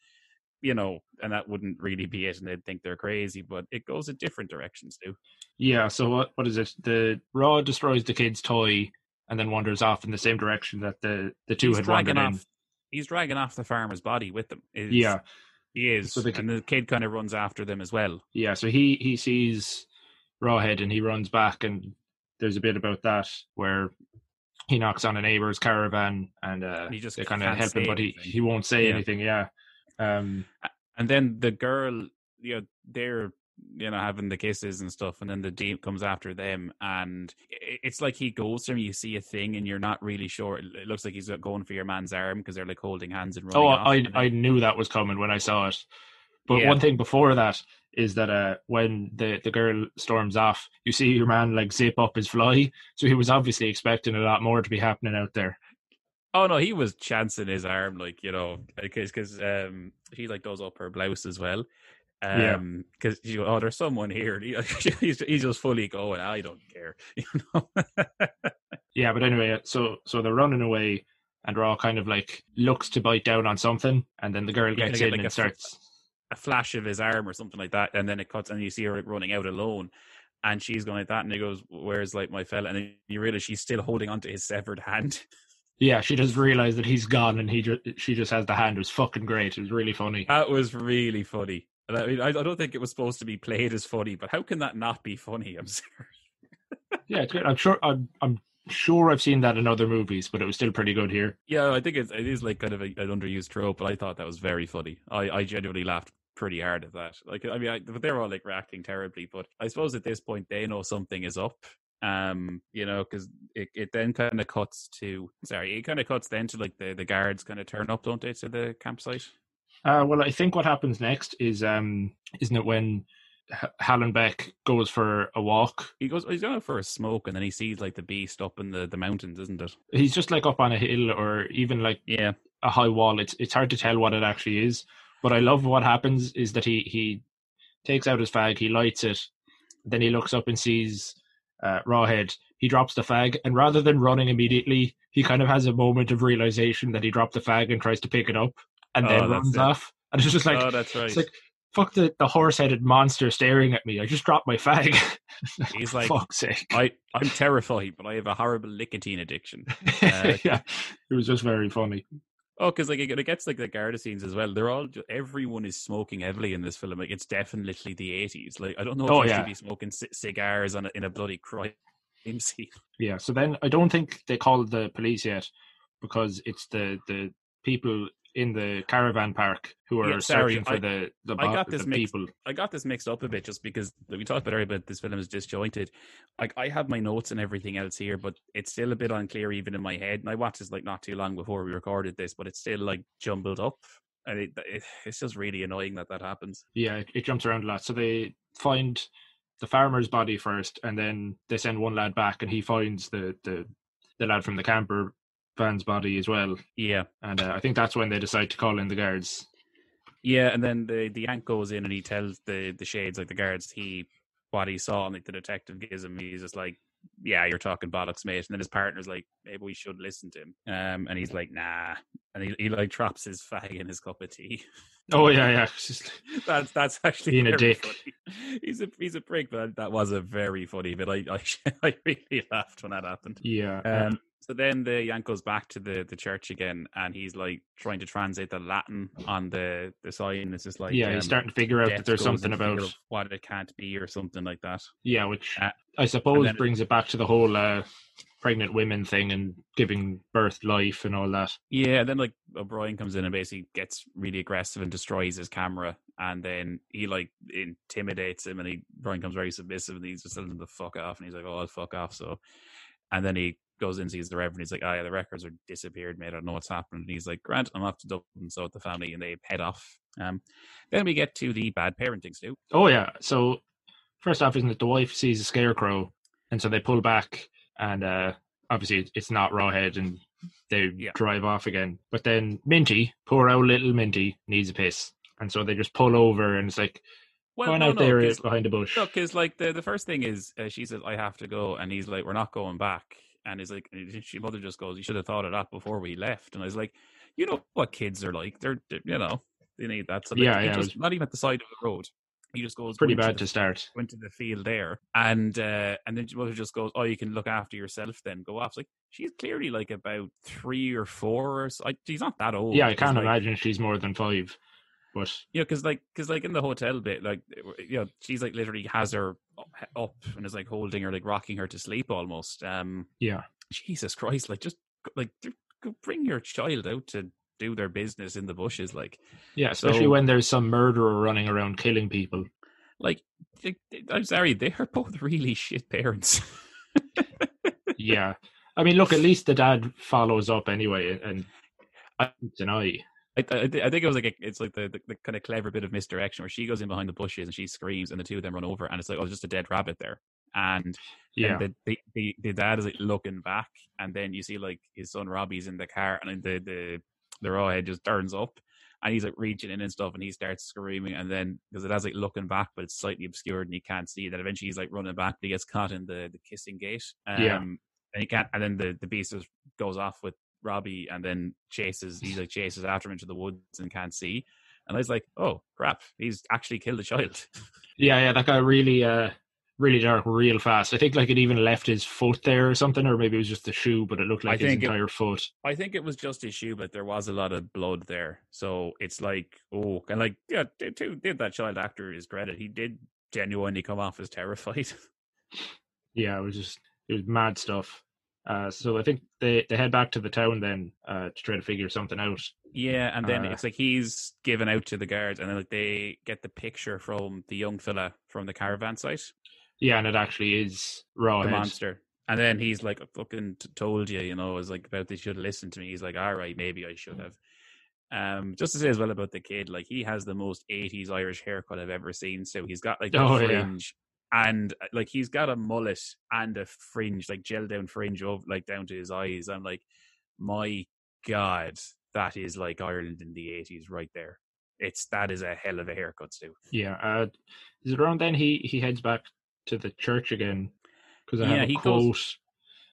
you know, and that wouldn't really be it, and they'd think they're crazy. But it goes in different directions too. Yeah, so what what is it? The Raw destroys the kid's toy and then wanders off in the same direction that the, the two he's had wandered in. off. He's dragging off the farmer's body with them. Is- Yeah. he is, So they and the kid kind of runs after them as well. Yeah, so he he sees Rawhead and he runs back and there's a bit about that where he knocks on a neighbor's caravan and uh He just they kind of help him but he, he won't say Yeah. anything, yeah. Um And then the girl, you know, they're you know having the kisses and stuff, and then the deep comes after them, and it's like he goes to him. You see a thing, and you're not really sure. It looks like he's going for your man's arm because they're like holding hands and running Oh. I and I knew that was coming when I saw it. But Yeah. one thing before that is that uh, when the, the girl storms off, you see your man like zip up his fly. So he was obviously expecting a lot more to be happening out there. Oh no, he was chancing his arm, like you know, because because um, she like does up her blouse as well. Yeah. Um, because you oh, there's someone here. [laughs] He's he's just fully going. I don't care, [laughs] you know. Yeah, but anyway, so so they're running away, and they're all kind of like looks to bite down on something, and then the girl gets get in like and a starts. a flash of his arm or something like that, and then it cuts, and you see her like, running out alone, and she's going like that, and he goes, "Where's like my fella?" And then you realize she's still holding onto his severed hand. [laughs] Yeah, she just realized that he's gone, and he just she just has the hand. It was fucking great. It was really funny. That was really funny. And I mean, I, I don't think it was supposed to be played as funny, but how can that not be funny? I'm sorry. Yeah, it's good. I'm sure. I'm, I'm sure I've seen that in other movies, but it was still pretty good here. Yeah, I think it's, it is like kind of a, an underused trope, but I thought that was very funny. I, I genuinely laughed pretty hard at that. Like, I mean, I, but they're all like reacting terribly, but I suppose at this point they know something is up. Um, you know, because it, it then kind of cuts to sorry, it kind of cuts then to like the the guards kind of turn up, don't they, to the campsite? Uh, well, I think what happens next is, um, isn't it when H- Hallenbeck goes for a walk? He goes, he's going for a smoke, and then he sees like the beast up in the the mountains, isn't it? He's just like up on a hill or even like Yeah, a high wall. It's it's hard to tell what it actually is. But I love what happens is that he he takes out his fag, he lights it, then he looks up and sees uh, Rawhead. He drops the fag, and rather than running immediately, he kind of has a moment of realization that he dropped the fag and tries to pick it up, and Oh, then that's runs it. off. And it's just like oh, that's right. it's like fuck the the horse headed monster staring at me. I just dropped my fag. [laughs] He's like, fuck's sake. I I'm terrified, but I have a horrible nicotine addiction. Uh, [laughs] yeah, it was just very funny. Oh, because like it gets like the Garda scenes as well. They're all everyone is smoking heavily in this film. Like it's definitely the eighties. Like I don't know if Oh, you yeah. should be smoking c- cigars on a, in a bloody crime scene. Yeah, so then I don't think they called the police yet because it's the the people in the caravan park who are Yeah, sorry, searching for I- the the, I bo- got this the mixed- people. I got this mixed up a bit just because we talked about earlier but this film is disjointed. Like I have my notes and everything else here, but it's still a bit unclear even in my head. And I watched this like not too long before we recorded this, but it's still like jumbled up, and it, it it's just really annoying that that happens. Yeah, it, it jumps around a lot. So they find the farmer's body first, and then they send one lad back, and he finds the the the lad from the camper van's body as well. Yeah, And uh, I think that's when they decide to call in the guards. Yeah, and then the the Yank goes in and he tells the the shades like the guards he what he saw and like the detective gives him he's just like yeah, you're talking bollocks, mate. And then his partner's like, maybe we should listen to him. Um, and he's like, nah. And he, he like [laughs] drops his fag in his cup of tea. Oh yeah, yeah. [laughs] That's that's actually Being a dick. funny. He's a he's a prick, but that was a very funny bit. I I, [laughs] I really laughed when that happened. yeah. Um, so then the Yank goes back to the, the church again, and he's like trying to translate the Latin on the the sign. It's just like yeah, um, he's starting to figure out that there's something about what it can't be or something like that. yeah, which Uh, I suppose brings it back to the whole uh, pregnant women thing and giving birth life and all that. Yeah, and then like O'Brien comes in and basically gets really aggressive and destroys his camera, and then he like intimidates him, and he Brian comes very submissive, and he's just telling him to fuck off, and he's like, "Oh, I'll fuck off." So, and then he goes in, sees the Reverend, he's like, "Oh yeah, the records are disappeared, mate. I don't know what's happened." And he's like, "Grant, I'm off to Dublin." So with the family, and they head off. Um, then we get to the bad parenting, Stu. Oh yeah. So first off, isn't it the wife sees a scarecrow, and so they pull back, and uh, obviously it's not Rawhead, and they Yeah. drive off again. But then Minty, poor old little Minty, needs a piss, and so they just pull over, and it's like going no, out no, there 'cause- behind a bush. No, because like the, the first thing is uh, she says I have to go, and he's like we're not going back, and he's like and she mother just goes you should have thought of that before we left, and I was like you know what kids are like they're, they're you know they need that so Yeah, yeah, just, not even at the side of the road he just goes Pretty "Go into bad the to start. went to the field there, and uh, and then mother just goes, "Oh, you can look after yourself." Then go off. It's like she's clearly like about three or four, or so. Like, she's not that old. Yeah, I can't like- imagine she's more than five. But Yeah, because like, because like in the hotel bit, like, eh, you know, she's like literally has her uh, up and is like holding her, like rocking her to sleep almost. Um, yeah, Jesus Christ, like just like bring your child out to do their business in the bushes, like, yeah, especially So- when there's some murderer running around killing people. like. they- eh, I'm sorry, they are both really shit parents. [laughs] yeah. I mean, look, at least the dad follows up anyway, and I deny. I, I, I think it was like a, it's like the, the, the kind of clever bit of misdirection where she goes in behind the bushes and she screams and the two of them run over and it's like oh there's just a dead rabbit there. And Yeah, the, the, the, the dad is like looking back and then you see like his son Robbie's in the car and then the the the rawhead just turns up and he's like reaching in and stuff and he starts screaming and then because the dad's like looking back but it's slightly obscured and he can't see that eventually he's like running back but he gets caught in the the kissing gate. Um, Yeah. and he can't and then the the beast just goes off with Robbie and then chases he like chases after him into the woods and can't see and I was like oh crap he's actually killed a child [laughs] yeah, yeah. That guy really, uh, really dark, real fast. I think like it even left his foot there or something, or maybe it was just the shoe, but it looked like his think it- entire foot. I think it was just his shoe, but there was a lot of blood there. So it's like, oh, and like, yeah, did, did that child actor his credit. He did genuinely come off as terrified. [laughs] Yeah, it was just it was mad stuff. Uh, so I think they they head back to the town then uh, to try to figure something out. yeah, and then Uh. it's like he's given out to the guards, and then like they get the picture from the young fella from the caravan site, Yeah, and it actually is the Rawhead. monster. And then he's like, I fucking t- told you, you know, I was like, about they should have listened to me. He's like, all right, maybe I should have. Um, just to say as well about the kid, like he has the most '80s Irish haircut I've ever seen. So he's got like a Oh, fringe, and uh, like he's got a mullet and a fringe, like gel down fringe, over like down to his eyes. I'm like, my god, that is like Ireland in the '80s right there. It's that is a hell of a haircut, Stu. Yeah, uh, is it around then he he heads back to the church again? Because I Yeah, have a he quote. goes-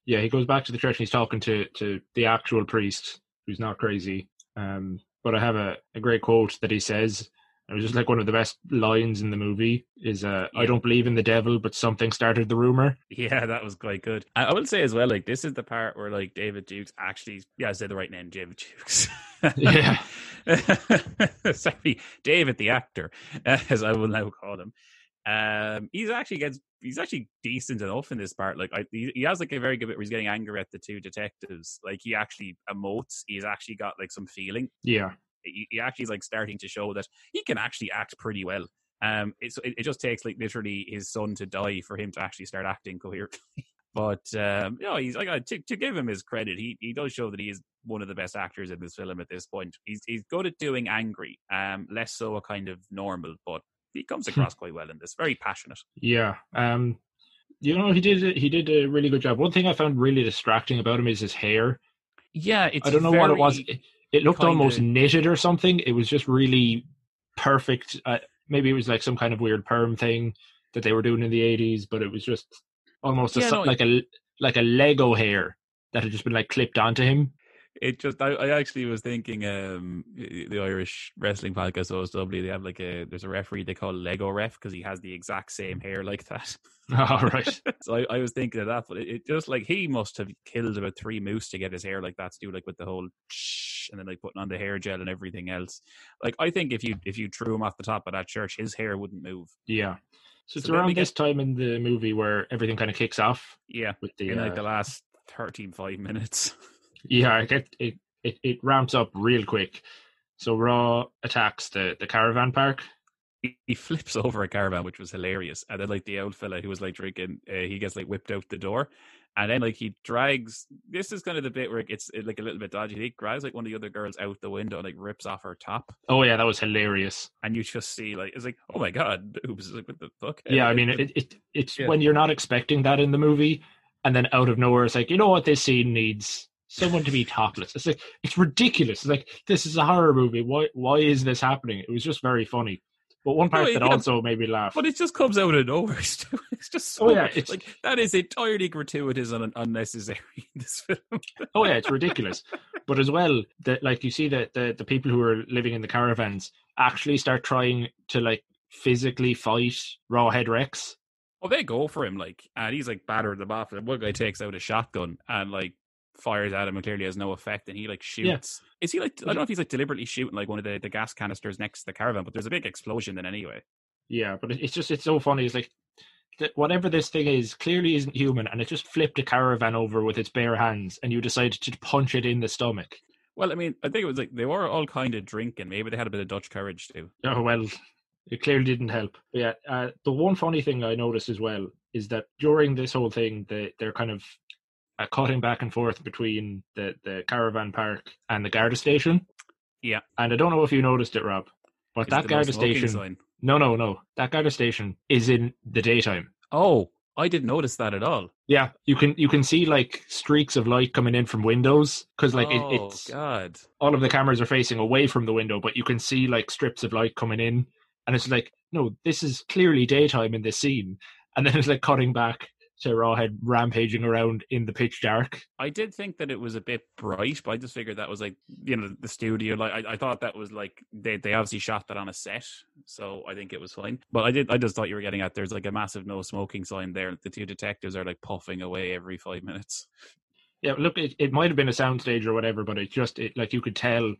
Yeah, he goes back to the church and he's talking to to the actual priest who's not crazy. Um, but I have a, a great quote that he says. It was just like one of the best lines in the movie. Is uh, I don't believe in the devil, but something started the rumor. Yeah, that was quite good. I, I will say as well, like this is the part where like David Dukes actually, yeah, I said the right name, David Dukes. Yeah. [laughs] Sorry, David the actor, [laughs] as I will now call him. Um, he's actually gets he's actually decent enough in this part. Like I, he, he has like a very good bit where he's getting angry at the two detectives. Like he actually emotes. He's actually got like some feeling. Yeah, He, he actually is like starting to show that he can actually act pretty well. Um, it's, it, it just takes like literally his son to die for him to actually start acting coherently. [laughs] But um, you know, he's like to, to give him his credit, he he does show that he is one of the best actors in this film at this point. He's he's good at doing angry, um, less so a kind of normal, but he comes across quite well in this. Very passionate. yeah. Um, you know, he did he did a really good job. One thing I found really distracting about him is his hair. Yeah, it's I don't know what it was. It, it looked kinda- almost knitted or something. It was just really perfect. Uh, maybe it was like some kind of weird perm thing that they were doing in the eighties, but it was just almost Yeah, so- no, like a like a Lego hair that had just been like clipped onto him. It just I, I actually was thinking um the Irish wrestling podcast OSW they have like a there's a referee they call Lego ref because he has the exact same hair like that. [laughs] Oh, right. [laughs] so I, I was thinking of that, but it, it just like he must have killed about three moose to get his hair like that to do like with the whole shh and then like putting on the hair gel and everything else. Like I think if you if you threw him off the top of that church, his hair wouldn't move. Yeah. So it's So we around get- this time in the movie where everything kind of kicks off Yeah, with the in like uh, the last 13, five minutes. [laughs] Yeah, it, get, it it it ramps up real quick. So Raw attacks the the caravan park. he, he flips over a caravan, which was hilarious. And then like the old fella who was like drinking, uh, he gets like whipped out the door, and then like he drags. This is kind of the bit where it gets like a little bit dodgy. He drags like one of the other girls out the window, and like rips off her top, Oh yeah, that was hilarious. and you just see like it's like oh my god, boobs! It's like what the fuck? Yeah, I mean it, it it's Yeah. when you're not expecting that in the movie, and then out of nowhere it's like you know what this scene needs someone to be topless. It's like it's ridiculous. It's like this is a horror movie. Why why is this happening? It was just very funny. But one part No, that yeah, also made me laugh. But it just comes out of nowhere. [laughs] It's just so Oh, yeah, it's- like that is entirely gratuitous and unnecessary in this film. [laughs] Oh yeah, it's ridiculous. but as well, that like you see that the the people who are living in the caravans actually start trying to like physically fight Rawhead Rex. Well, they go for him, like, and he's like battering them off. And one guy takes out a shotgun and like fires at him, and clearly has no effect. And he like Yeah. shoots. Is he like? I don't know if he's like deliberately shooting like one of the, the gas canisters next to the caravan, but there's a big explosion then anyway. Yeah, but it's just it's so funny. It's like that whatever this thing is clearly isn't human, and it just flipped a caravan over with its bare hands, and you decided to punch it in the stomach. Well, I mean, I think it was like they were all kind of drinking. Maybe they had a bit of Dutch courage too. Oh well, it clearly didn't help. But yeah, uh, the one funny thing I noticed as well is that during this whole thing, they they're kind of uh, cutting back and forth between the the caravan park and the Garda station. Yeah. and I don't know if you noticed it, Rob, but Is that Garda station. sign? No, no, no. That Garda station is in the daytime. Oh, I didn't notice that at all. Yeah, you can you can see like streaks of light coming in from windows because like oh it, it's God. all of the cameras are facing away from the window, but you can see like strips of light coming in, and it's like no, this is clearly daytime in this scene, and then it's like cutting back to Rawhead rampaging around in the pitch dark. I did think that it was a bit bright, but I just figured that was like you know the studio. Like I, I thought that was like they they obviously shot that on a set, so I think it was fine. But I did I just thought you were getting at there's like a massive no smoking sign there. The two detectives are like puffing away every five minutes. Yeah, look, it, it might have been a soundstage or whatever, but it just it like you could tell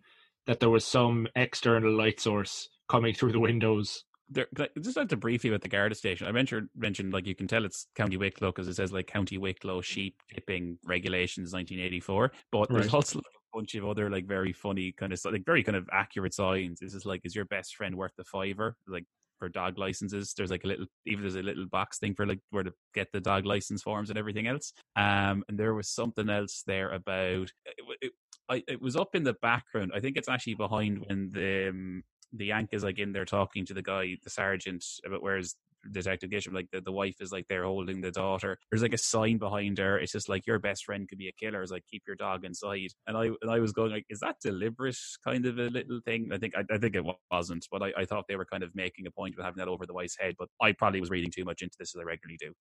that there was some external light source coming through the windows. There, just like to briefly about the Garda station, I mentioned mentioned like you can tell it's County Wicklow because it says like County Wicklow sheep dipping regulations 1984. But there's also like, a bunch of other like very funny kind of like very kind of accurate signs. This is like, is your best friend worth the fiver? Like for dog licenses, there's like a little even there's a little box thing for like where to get the dog license forms and everything else. Um, and there was something else there about it, it, I, it was up in the background. I think it's actually behind when the um, the Yank is like in there talking to the guy, the sergeant, about where's Detective Gisham, like the, the wife is like there holding the daughter. There's like a sign behind her. It's just like your best friend could be a killer. It's like keep your dog inside. And I and I was going like, is that deliberate kind of a little thing? I think I, I think it wasn't, but I, I thought they were kind of making a point of having that over the wife's head. But I probably was reading too much into this as I regularly do.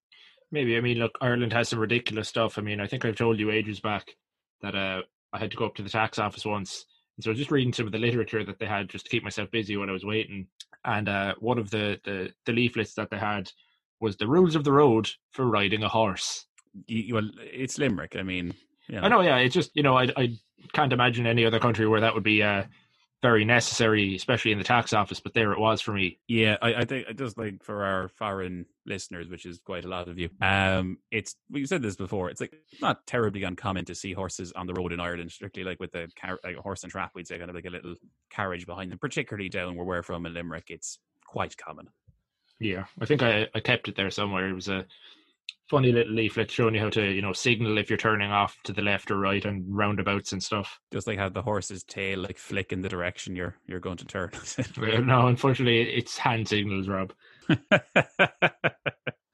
Maybe I mean, look, Ireland has some ridiculous stuff. I mean, I think I've told you ages back that uh, I had to go up to the tax office once, and so I was just reading some of the literature that they had just to keep myself busy when I was waiting. And uh, one of the, the the leaflets that they had was the rules of the road for riding a horse. You, well, it's Limerick. I mean, you know, I know, yeah. It's just you know, I I can't imagine any other country where that would be uh, very necessary, especially in the tax office. But there it was for me. Yeah, I, I think just like for our foreign listeners, which is quite a lot of you, um, it's we've said this before. It's like not terribly uncommon to see horses on the road in Ireland, strictly like with the car- like a horse and trap. We'd say kind of like a little carriage behind them, particularly down where we're from in Limerick. It's quite common. Yeah, I think I, I kept it there somewhere. It was a funny little leaflet showing you how to, you know, signal if you're turning off to the left or right and roundabouts and stuff. Just like how the horse's tail like flick in the direction you're you're going to turn. [laughs] No, unfortunately, it's hand signals, Rob. [laughs]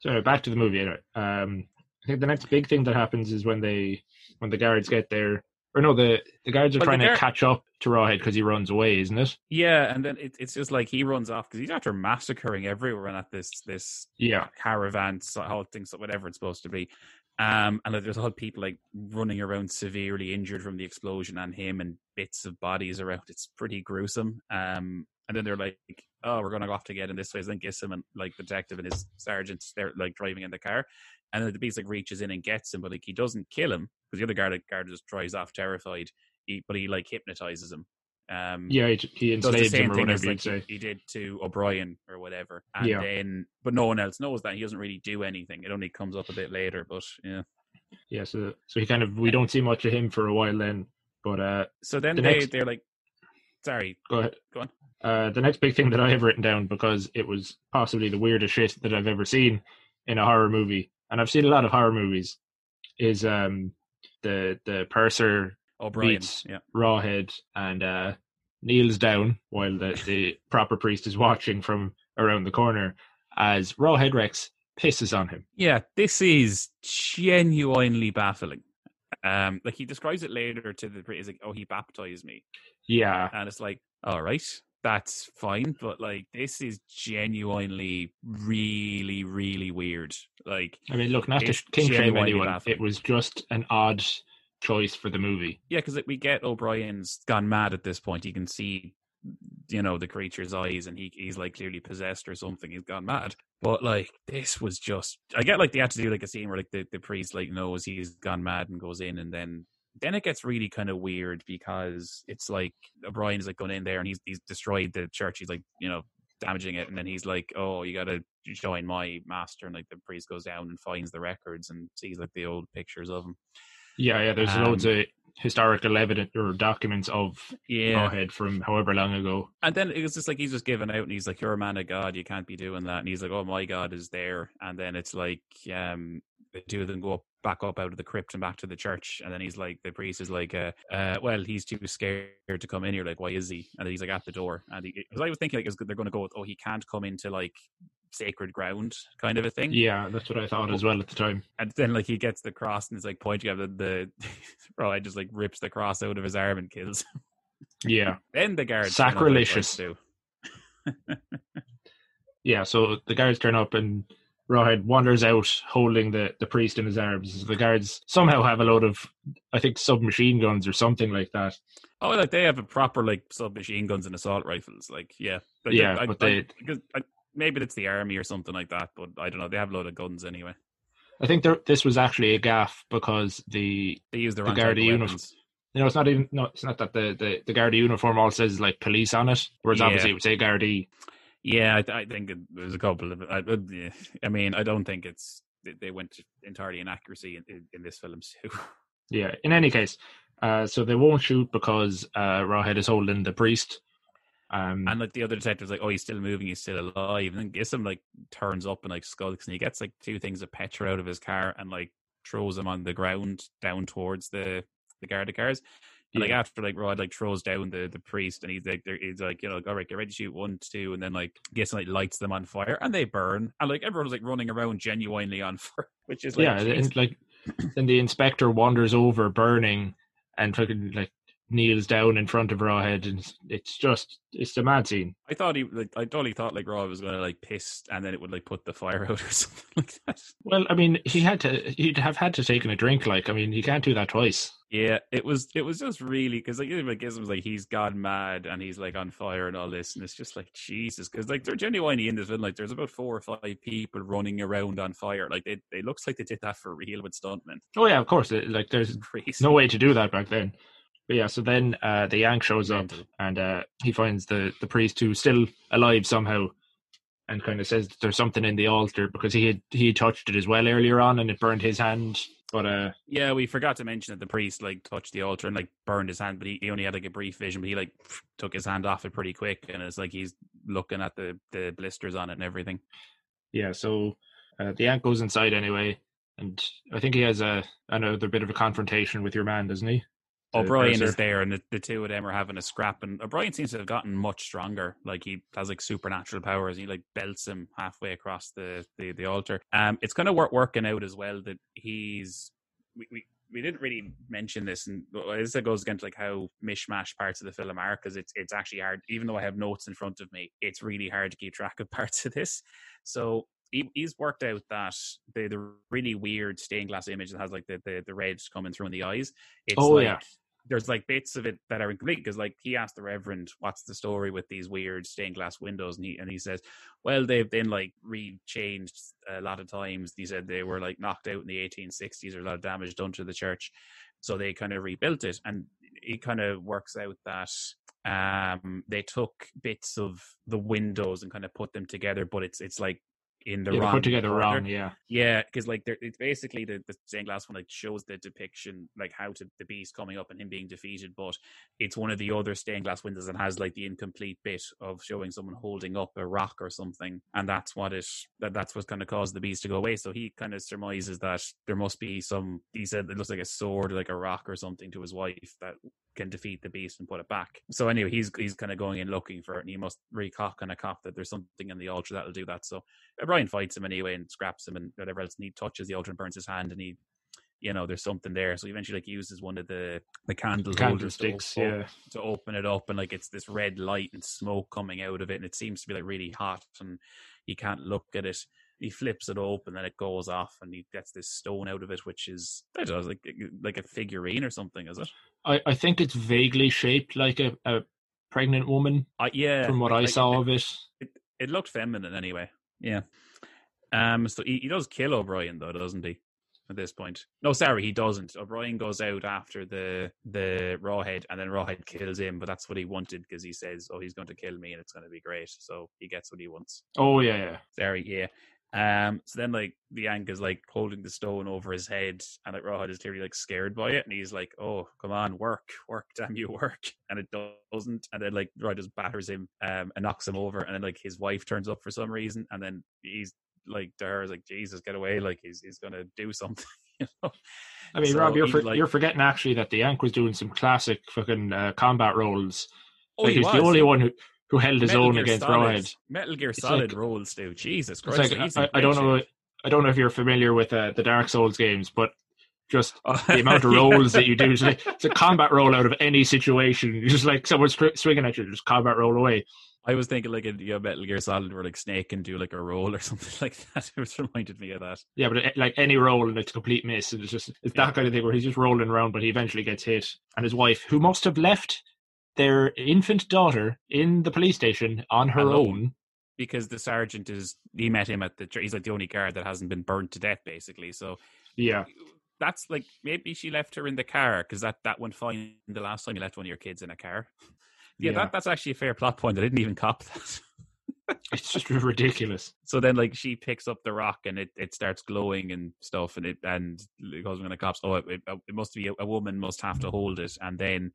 So back to the movie. Anyway, um, I think the next big thing that happens is when they, when the guards get there, Or no, the the guards are Well, trying to guard- catch up to Rawhead because he runs away, isn't it? Yeah, and then it, it's just like he runs off because he's after massacring everyone at this this Yeah. caravan so- halting, so whatever it's supposed to be. Um, and like, there's all people like running around severely injured from the explosion and him and bits of bodies around. It's pretty gruesome. Um, and then they're like, "Oh, we're going to go off to get in this way." So then Gissam and like the detective and his sergeant, they're like driving in the car, and then the beast like reaches in and gets him, but like he doesn't kill him because the other guard guard just drives off terrified. He, but he like hypnotizes him. Um, Yeah, he, he does the enslaves same him or thing as like he, he did to O'Brien or whatever. And Yeah. then, but no one else knows that he doesn't really do anything. It only comes up a bit later. But yeah. Yeah, so so he kind of we don't see much of him for a while then. But uh, So then The they next- they're like, sorry, go ahead. Go on. Uh, the next big thing that I have written down because it was possibly the weirdest shit that I've ever seen in a horror movie, and I've seen a lot of horror movies, is um the the purser O'Brien. meets Yeah. Rawhead and uh, kneels down while the, the proper priest is watching from around the corner as Rawhead Rex pisses on him. Yeah, this is genuinely baffling. Um, like he describes it later to the priest, like, "Oh, he baptized me," Yeah, and it's like, all right, that's fine, but like this is genuinely, really, really weird. Like, I mean, look, not to king shame anyone, baffling. it was just an odd choice for the movie. yeah, because we get O'Brien's gone mad at this point. You can see, you know, the creature's eyes, and he he's like clearly possessed or something. He's gone mad. But like this was just, I get like they had to do like a scene where like the, the priest like knows he's gone mad and goes in, and then then it gets really kind of weird because it's like O'Brien's like going in there and he's he's destroyed the church. He's like you know damaging it, and then he's like, oh, you got to join my master, and like the priest goes down and finds the records and sees like the old pictures of him. Yeah, yeah, there's loads Um, of historical evidence or documents of Yeah, Rawhead from however long ago. And then it was just like he's just given out and he's like, You're a man of God, you can't be doing that. And he's like, Oh my God is there. And then it's like um the two of them go up back up out of the crypt and back to the church. And then he's like the priest is like, uh, uh well, he's too scared to come in here, like, why is he? And then he's like at the door. And he because I was thinking like they're gonna go with, oh, he can't come into like sacred ground kind of a thing. Yeah, that's what I thought as well at the time. And then like he gets the cross and is like pointing at the, the [laughs] bro, I just like rips the cross out of his arm and kills him. Yeah, Then the guards turn up, like, right, Sacrilegious. [laughs] Yeah. So the guards turn up and Rawhead wanders out holding the, the priest in his arms. The guards somehow have a load of, I think, submachine guns or something like that. Oh, like they have a proper like submachine guns and assault rifles. Like, yeah, Like, Yeah, I, but I, they- because I, maybe it's the army or something like that. But I don't know. They have a load of guns anyway. I think there, this was actually a gaff because the They use The own Garda uniform. you know it's not even no it's not that the the, the Garda uniform all says like police on it, whereas Yeah. obviously it would say Gardaí. Yeah, I, I think it, there's a couple of. I, uh. I mean, I don't think it's they, went entirely inaccuracy in, in, in this film too. Yeah. In any case, uh, so they won't shoot because uh, Rawhead is holding the priest. Um, And like the other detective's like, oh, he's still moving, he's still alive. And then Gissing like turns up and like skulks and he gets like two things of petrol out of his car and like throws them on the ground down towards the the Garda cars. And like after like Rod like throws down the, the priest and he's like there- he's like, you know, all right, get ready to shoot one, two, and then like Gissing like lights them on fire and they burn. And like everyone's like running around genuinely on [laughs] fire, which is like yeah, and, like then the inspector wanders over, burning, and fucking like kneels down in front of Rawhead, and it's just it's a mad scene. I thought he like I totally thought like Rod was gonna like piss and then it would like put the fire [laughs] out or something like that. Well, I mean, he had to he'd have had to taken a drink. Like, I mean, he can't do that twice. Yeah, it was it was just really because like even Gizm's like he's gone mad and he's like on fire and all this and it's just like Jesus because like they're genuinely in this film like there's about four or five people running around on fire like it it looks like they did that for real with stuntmen. Oh yeah, of course. it- Like, there's [laughs] no way to do that back then. But yeah, so then uh, the Yank shows up and uh, he finds the the priest who's still alive somehow, and kind of says that there's something in the altar because he had he had touched it as well earlier on and it burned his hand. But uh, Yeah, we forgot to mention that the priest like touched the altar and like burned his hand, but he, he only had like a brief vision. But he like took his hand off it pretty quick, and it's like he's looking at the the blisters on it and everything. yeah, so uh, the Yank goes inside anyway, and I think he has a another bit of a confrontation with your man, doesn't he? O'Brien is there, and the, the two of them are having a scrap. And O'Brien seems to have gotten much stronger. Like he has like supernatural powers. He like belts him halfway across the the, the altar. Um, it's kind of work, working out as well that he's we, we we didn't really mention this, and this goes against like how mishmash parts of the film are because it's it's actually hard. Even though I have notes in front of me, it's really hard to keep track of [laughs] parts of this. So he, he's worked out that the the really weird stained glass image that has like the the, the red coming through in the eyes. It's Oh, like, yeah. There's like bits of it that are incomplete because like he asked the Reverend, "What's the story with these weird stained glass windows?" And he and he says, "Well, they've been like re-changed a lot of times." He said they were like knocked out in the 1860s, or a lot of damage done to the church, so they kind of rebuilt it. And it kind of works out that um they took bits of the windows and kind of put them together, but it's it's like in the Yeah, wrong put together order. wrong. Yeah. Yeah, because like there, it's basically the, the stained glass one like shows the depiction like how to the beast coming up and him being defeated, but it's one of the other stained glass windows that has like the incomplete bit of showing someone holding up a rock or something, and that's what it that that's what kind of caused the beast to go away. So he kind of surmises that there must be some. He said it looks like a sword, like a rock or something to his wife that can defeat the beast and put it back. So anyway, he's he's kind of going in looking for it, and he must recock on a cop that there's something in the altar that'll do that. So uh, Brian fights him anyway and scraps him and whatever else. And he touches the altar and burns his hand, and he, you know, there's something there. So he eventually like uses one of the the candle holders to, Candlesticks. Yeah. to open it up, and like it's this red light and smoke coming out of it, and it seems to be like really hot, and he can't look at it. He flips it open, then it goes off, and he gets this stone out of it, which is I don't know, like like a figurine or something, is it? I, I think it's vaguely shaped like a, a pregnant woman Uh, yeah, from what I like- saw like- of it. it, it looked feminine anyway. Yeah. Um. So he, he does kill O'Brien though, doesn't he? At this point, no, sorry, he doesn't. O'Brien goes out after the the Rawhead, and then Rawhead kills him. But that's what he wanted because he says, "Oh, he's going to kill me, and it's going to be great." So he gets what he wants. Oh yeah, yeah. Sorry, yeah. Um. So then, like, the Yank is like holding the stone over his head, and like Rawhead is clearly like scared by it, and he's like, "Oh, come on, work, work, damn you, work!" [laughs] And it doesn't, and then like Rawhead just batters him, um, and knocks him over, and then like his wife turns up for some reason, and then he's like to her is like, "Jesus, get away!" Like he's he's gonna do [laughs] something, you know. I mean, So Rob, you're for, like- you're forgetting actually that the Yank was doing some classic fucking uh, combat roles. Oh, like he he's the only one who, who held his Metal own Gear against Solid- Rawhead. Metal Gear It's Solid like- rolls too. Jesus Christ! like I, I don't know. I don't know if you're familiar with uh, the Dark Souls games, but just [laughs] Oh, the amount of yeah. rolls that you do. It's, [laughs] like, it's a combat roll out of any situation. You're [laughs] just like someone's swinging at you, just combat roll away. I was thinking like a you know, Metal Gear Solid where like Snake can do like a roll or something like that. It was reminded me of that. Yeah, but it, like any roll and it's a complete miss, and it's just it's Yeah. that kind of thing where he's just rolling around, but he eventually gets hit, and his wife, who must have left their infant daughter in the police station on her Alone. own. because the sergeant is he met him at the church. He's like the only guard that hasn't been burned to death, basically. So Yeah, that's like maybe she left her in the car because that that went fine the last time you left one of your kids in a car. Yeah, [laughs] Yeah. That, that's actually a fair plot point. I didn't even cop that. [laughs] it's just ridiculous. so then, like, she picks up the rock and it, it starts glowing and stuff, and it and it goes when the cops. Oh, it, it, it must be a, a woman must have to hold it, and then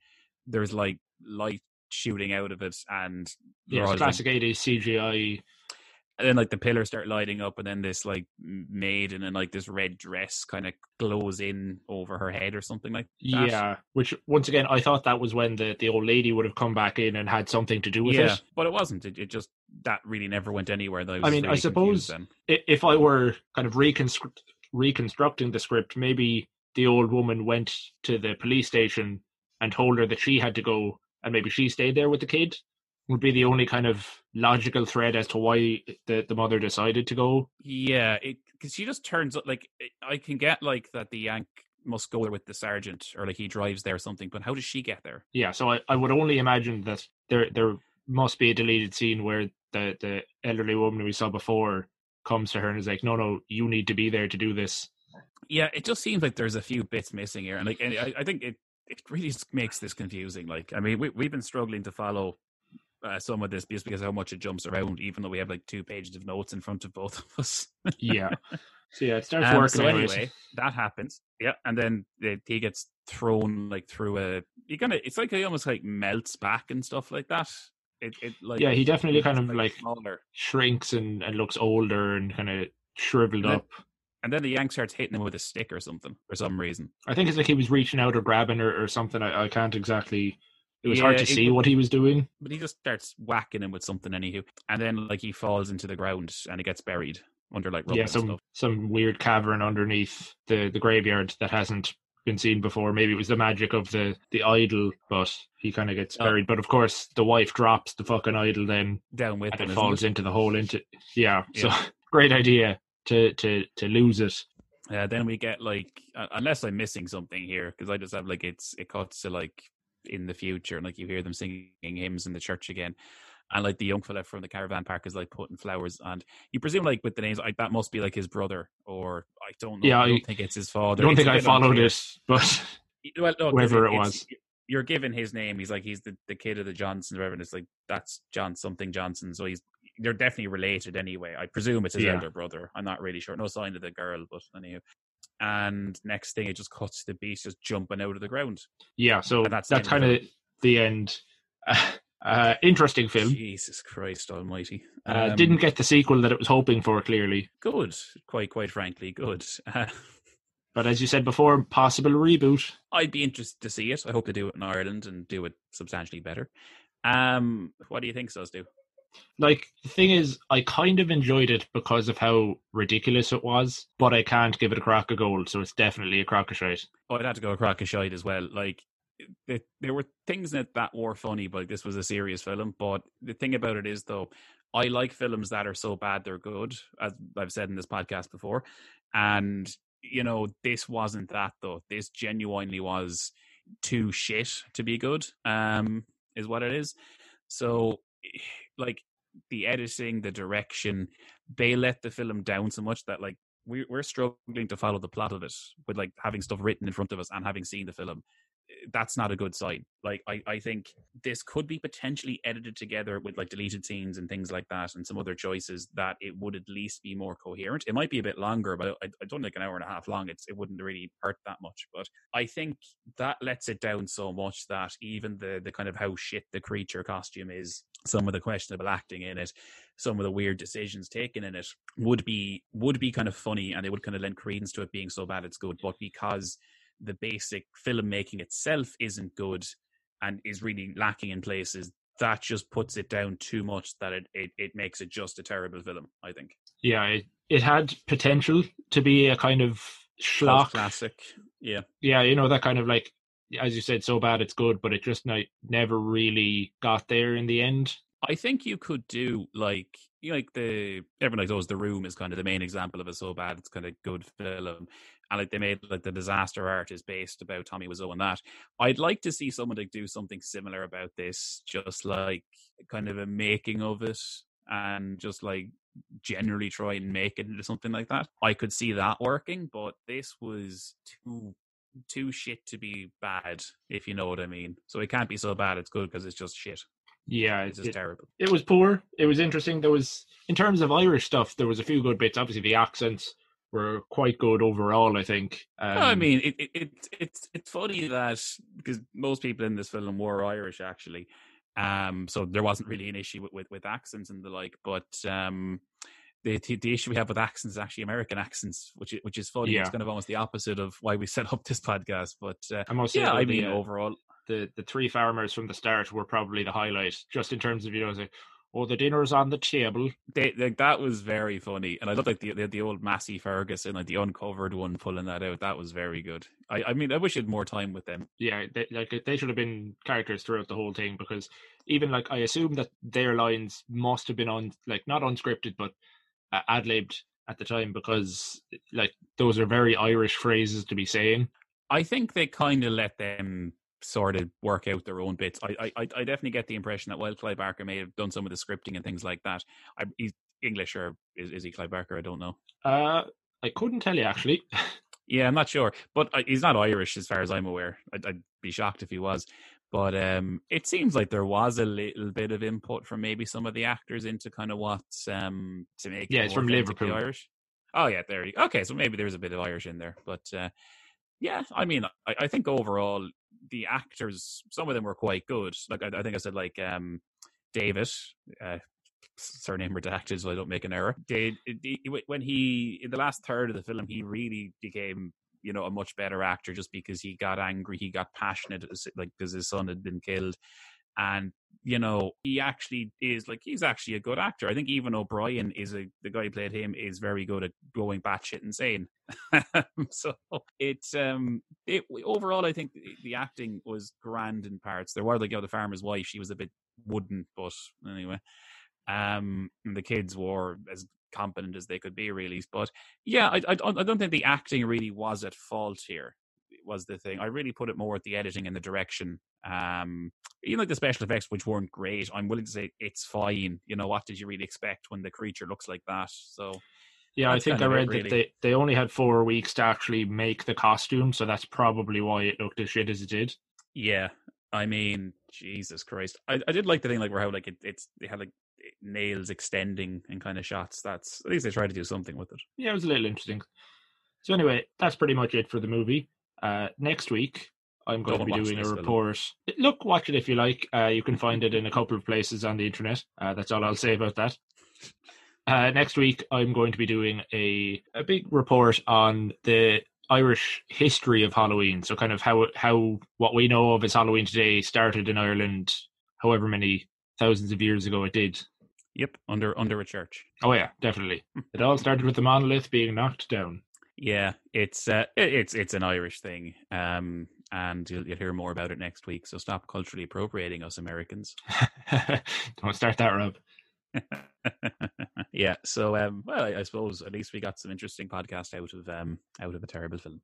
there's like light shooting out of it, and Yeah, it's like, classic 80s CGI. and then like the pillars start lighting up and then this like maiden in like this red dress kind of glows in over her head or something like that Yeah, which once again, I thought that was when the, the old lady would have come back in and had something to do with yeah it. but it wasn't it, it just that really never went anywhere though I mean, I suppose- then. If I were kind of reconstru- reconstructing the script, maybe the old woman went to the police station and told her that she had to go, and maybe she stayed there with the kid. Would be the only kind of logical thread as to why the, the mother decided to go. yeah because she just turns up like i can get like that the yank must go there with the sergeant or like he drives there or something but how does she get there Yeah, so I, I would only imagine that there there must be a deleted scene where the, the elderly woman we saw before comes to her and is like, "No, no, you need to be there to do this." yeah it just seems like there's a few bits missing here and like and I, I think it it really makes this confusing like i mean we, we've been struggling to follow uh, some of this just because of how much it jumps around even though we have like two pages of notes in front of both [laughs] of us Yeah. so yeah, it starts Um, working. so anyway that happens yeah and then the, he gets thrown like through a he kind of it's like he almost like melts back and stuff like that it, it like Yeah, he definitely kind of like smaller shrinks and, and looks older and kind of shriveled And up. And then the yank starts hitting him with a stick or something for some reason I think it's like he was reaching out or grabbing her or something. I, I can't exactly. It was Yeah, hard to it see what he was doing. but he just starts whacking him with something anywho and then like he falls into the ground and he gets buried under like rubble yeah, some stuff some weird cavern underneath the the graveyard that hasn't been seen before. Maybe it was the magic of the the idol, but he kind of gets Oh. buried. But of course, the wife drops the fucking idol then, Down with it. and them, it falls it? into the hole. Into yeah, so [laughs] great idea to to to lose it. Uh, then we get like, uh, unless I'm missing something here, because I just have like it's it cuts to like in the future, and like you hear them singing hymns in the church again, and like the young fella from the caravan park is like putting flowers, and you presume like with the names, like that must be like his brother, or I don't know. Yeah, I don't I- think it's his father. I don't It's think I followed it, but Well, no, whoever it it's- was. You're given his name. He's like he's the, the kid of the Johnsons, whatever. And it's like that's John something Johnson. So he's they're definitely related anyway. I presume it's his Yeah. elder brother. I'm not really sure. No sign of the girl, but anyhow. And next thing, it just cuts to the beast just jumping out of the ground. yeah. So And that's that's, kind of the end. [laughs] Uh, interesting film. Jesus Christ Almighty! Uh, Um, didn't get the sequel that it was hoping for, clearly. good. Quite quite frankly, good. Uh, [laughs] But as you said before, possible reboot. I'd be interested to see it. I hope they do it in Ireland and do it substantially better. Um, what do you think, Stu? Like the thing is, I kind of enjoyed it because of how ridiculous it was, but I can't give it a crack of gold, so it's definitely a crack of shite. Oh, I'd have to go crack a shite as well. Like, it, there were things in it that were funny, but this was a serious film. But the thing about it is, though, I like films that are so bad they're good, as I've said in this podcast before. And, you know, this wasn't that, though. This genuinely was too shit to be good, um, is what it is. So, like, the editing, the direction, they let the film down so much that, like, we, we're struggling to follow the plot of it with like having stuff written in front of us and having seen the film that's not a good sign. Like I, I think this could be potentially edited together with like deleted scenes and things like that and some other choices that it would at least be more coherent. It might be a bit longer but i, I don't think an hour and a half long it's, it wouldn't really hurt that much. But i think that lets it down so much that even the the kind of how shit the creature costume is some of the questionable acting in it some of the weird decisions taken in it would be would be kind of funny and they would kind of lend credence to it being so bad it's good. But because the basic filmmaking itself isn't good and is really lacking in places that just puts it down too much that it, it, it makes it just a terrible film i think Yeah, it, it had potential to be a kind of schlock. classic yeah Yeah, you know that kind of like, as you said, so bad it's good, but it just not, never really got there in the end. I think you could do like you know, like the everyone like those oh, the room is kind of the main example of a so bad it's kind of good film. And like they made like the Disaster Artist based about Tommy Wiseau and that. I'd like to see someone like do something similar about this, just like kind of a making of it and just like generally try and make it into something like that. I could see that working, but this was too too shit to be bad, if you know what I mean. So it can't be so bad it's good because it's just shit. Yeah, It's it, just it, terrible. it was poor. It was interesting. There was, in terms of Irish stuff, there was a few good bits. Obviously, the accents were quite good overall. I think. Um, I mean, it, it, it it's it's funny that because most people in this film were Irish actually, um, so there wasn't really an issue with, with, with accents and the like. But um, the, the the issue we have with accents is actually American accents, which is, which is funny. Yeah. It's kind of almost the opposite of why we set up this podcast. But uh, I yeah, I the, mean, uh, overall, the the three farmers from the start were probably the highlight, just in terms of you know, like, oh, the dinner's on the table. they, like that was very funny, and I love like the the, the old Massey Ferguson, like the uncovered one pulling that out. That was very good. I, I mean, I wish I had more time with them. Yeah, they, like they should have been characters throughout the whole thing because even like I assume that their lines must have been on like not unscripted but uh, ad libbed at the time because like those are very Irish phrases to be saying. I think they kind of let them sort of work out their own bits. I, I, I I definitely get the impression that while Clive Barker may have done some of the scripting and things like that, I, he's English or is, is he Clive Barker? I don't know. Uh, I couldn't tell you actually. [laughs] Yeah, I'm not sure, but uh, he's not Irish as far as I'm aware. I'd, I'd be shocked if he was. But um, it seems like there was a little bit of input from maybe some of the actors into kind of what um, to make. it Yeah, it's from Liverpool. Irish. Oh yeah, there you. Okay, so maybe there's a bit of Irish in there, but uh, yeah, I mean, I, I think overall the actors, some of them were quite good. Like I, I think I said, like um, David, uh, surname redacted, so I don't make an error. When he in the last third of the film, he really became you know a much better actor just because he got angry, he got passionate, like because his son had been killed, and you know, he actually is like he's actually a good actor. I think even O'Brien is a the guy who played him is very good at going batshit insane. [laughs] so it's um it overall I think the, the, acting was grand in parts. There were like you know, the farmer's wife, she was a bit wooden, but anyway. Um the kids were as competent as they could be really. But yeah, I I, I don't think the acting really was at fault here was the thing. I really put it more at the editing and the direction. Um, even like the special effects, which weren't great, I'm willing to say it's fine. You know, what did you really expect when the creature looks like that? So, yeah, I think I read really. that they, they only had four weeks to actually make the costume, so that's probably why it looked as shit as it did. Yeah, I mean, Jesus Christ, I, I did like the thing like where how like it, it's they had like nails extending and kind of shots. That's at least they tried to do something with it. Yeah, it was a little interesting. So anyway, that's pretty much it for the movie. Uh, next week, I'm going Don't to be doing a report. Film. Look, watch it if you like. Uh, you can find it in a couple of places on the internet. Uh, that's all I'll say about that. Uh, next week, I'm going to be doing a a big report on the Irish history of Halloween. So, kind of how how what we know of as Halloween today started in Ireland, however many thousands of years ago it did. Yep, under under a church. Oh yeah, definitely. it all started with the monolith being knocked down. Yeah, it's uh, it's it's an Irish thing, um, and you'll, you'll hear more about it next week. So stop culturally appropriating us Americans. [laughs] Don't start that, Rob. [laughs] yeah. So, um, well, I, I, suppose at least we got some interesting podcast out of um, out of a terrible film.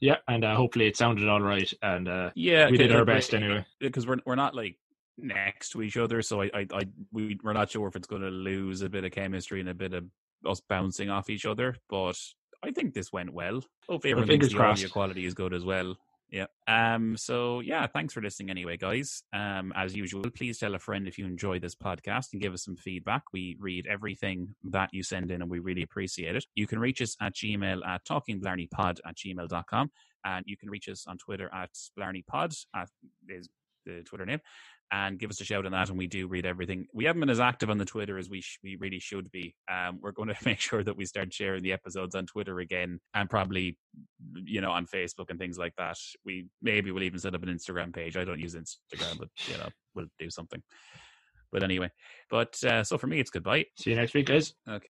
Yeah, and uh, hopefully it sounded all right, and uh, yeah, we did our best anyway. Because we're we're not like next to each other, so I, I, I we we're not sure if it's going to lose a bit of chemistry and a bit of us bouncing off each other, but I think this went well. Hopefully, everyone thinks the audio quality is good as well. Yeah. Um. So yeah, thanks for listening anyway, guys. Um. As usual, please tell a friend if you enjoy this podcast and give us some feedback. We read everything that you send in, and we really appreciate it. You can reach us at Gmail at talkingblarneypod at gmail.com. and you can reach us on Twitter at blarneypod at is the Twitter name and give us a shout on that. And we do read everything. We haven't been as active on the Twitter as we sh- we really should be. Um, we're going [laughs] to make sure that we start sharing the episodes on Twitter again, and probably you know on Facebook and things like that. We maybe we'll even set up an Instagram page. I don't use Instagram, but you know we'll do something. But anyway, but uh, so for me, it's goodbye. See you next week, guys. Okay.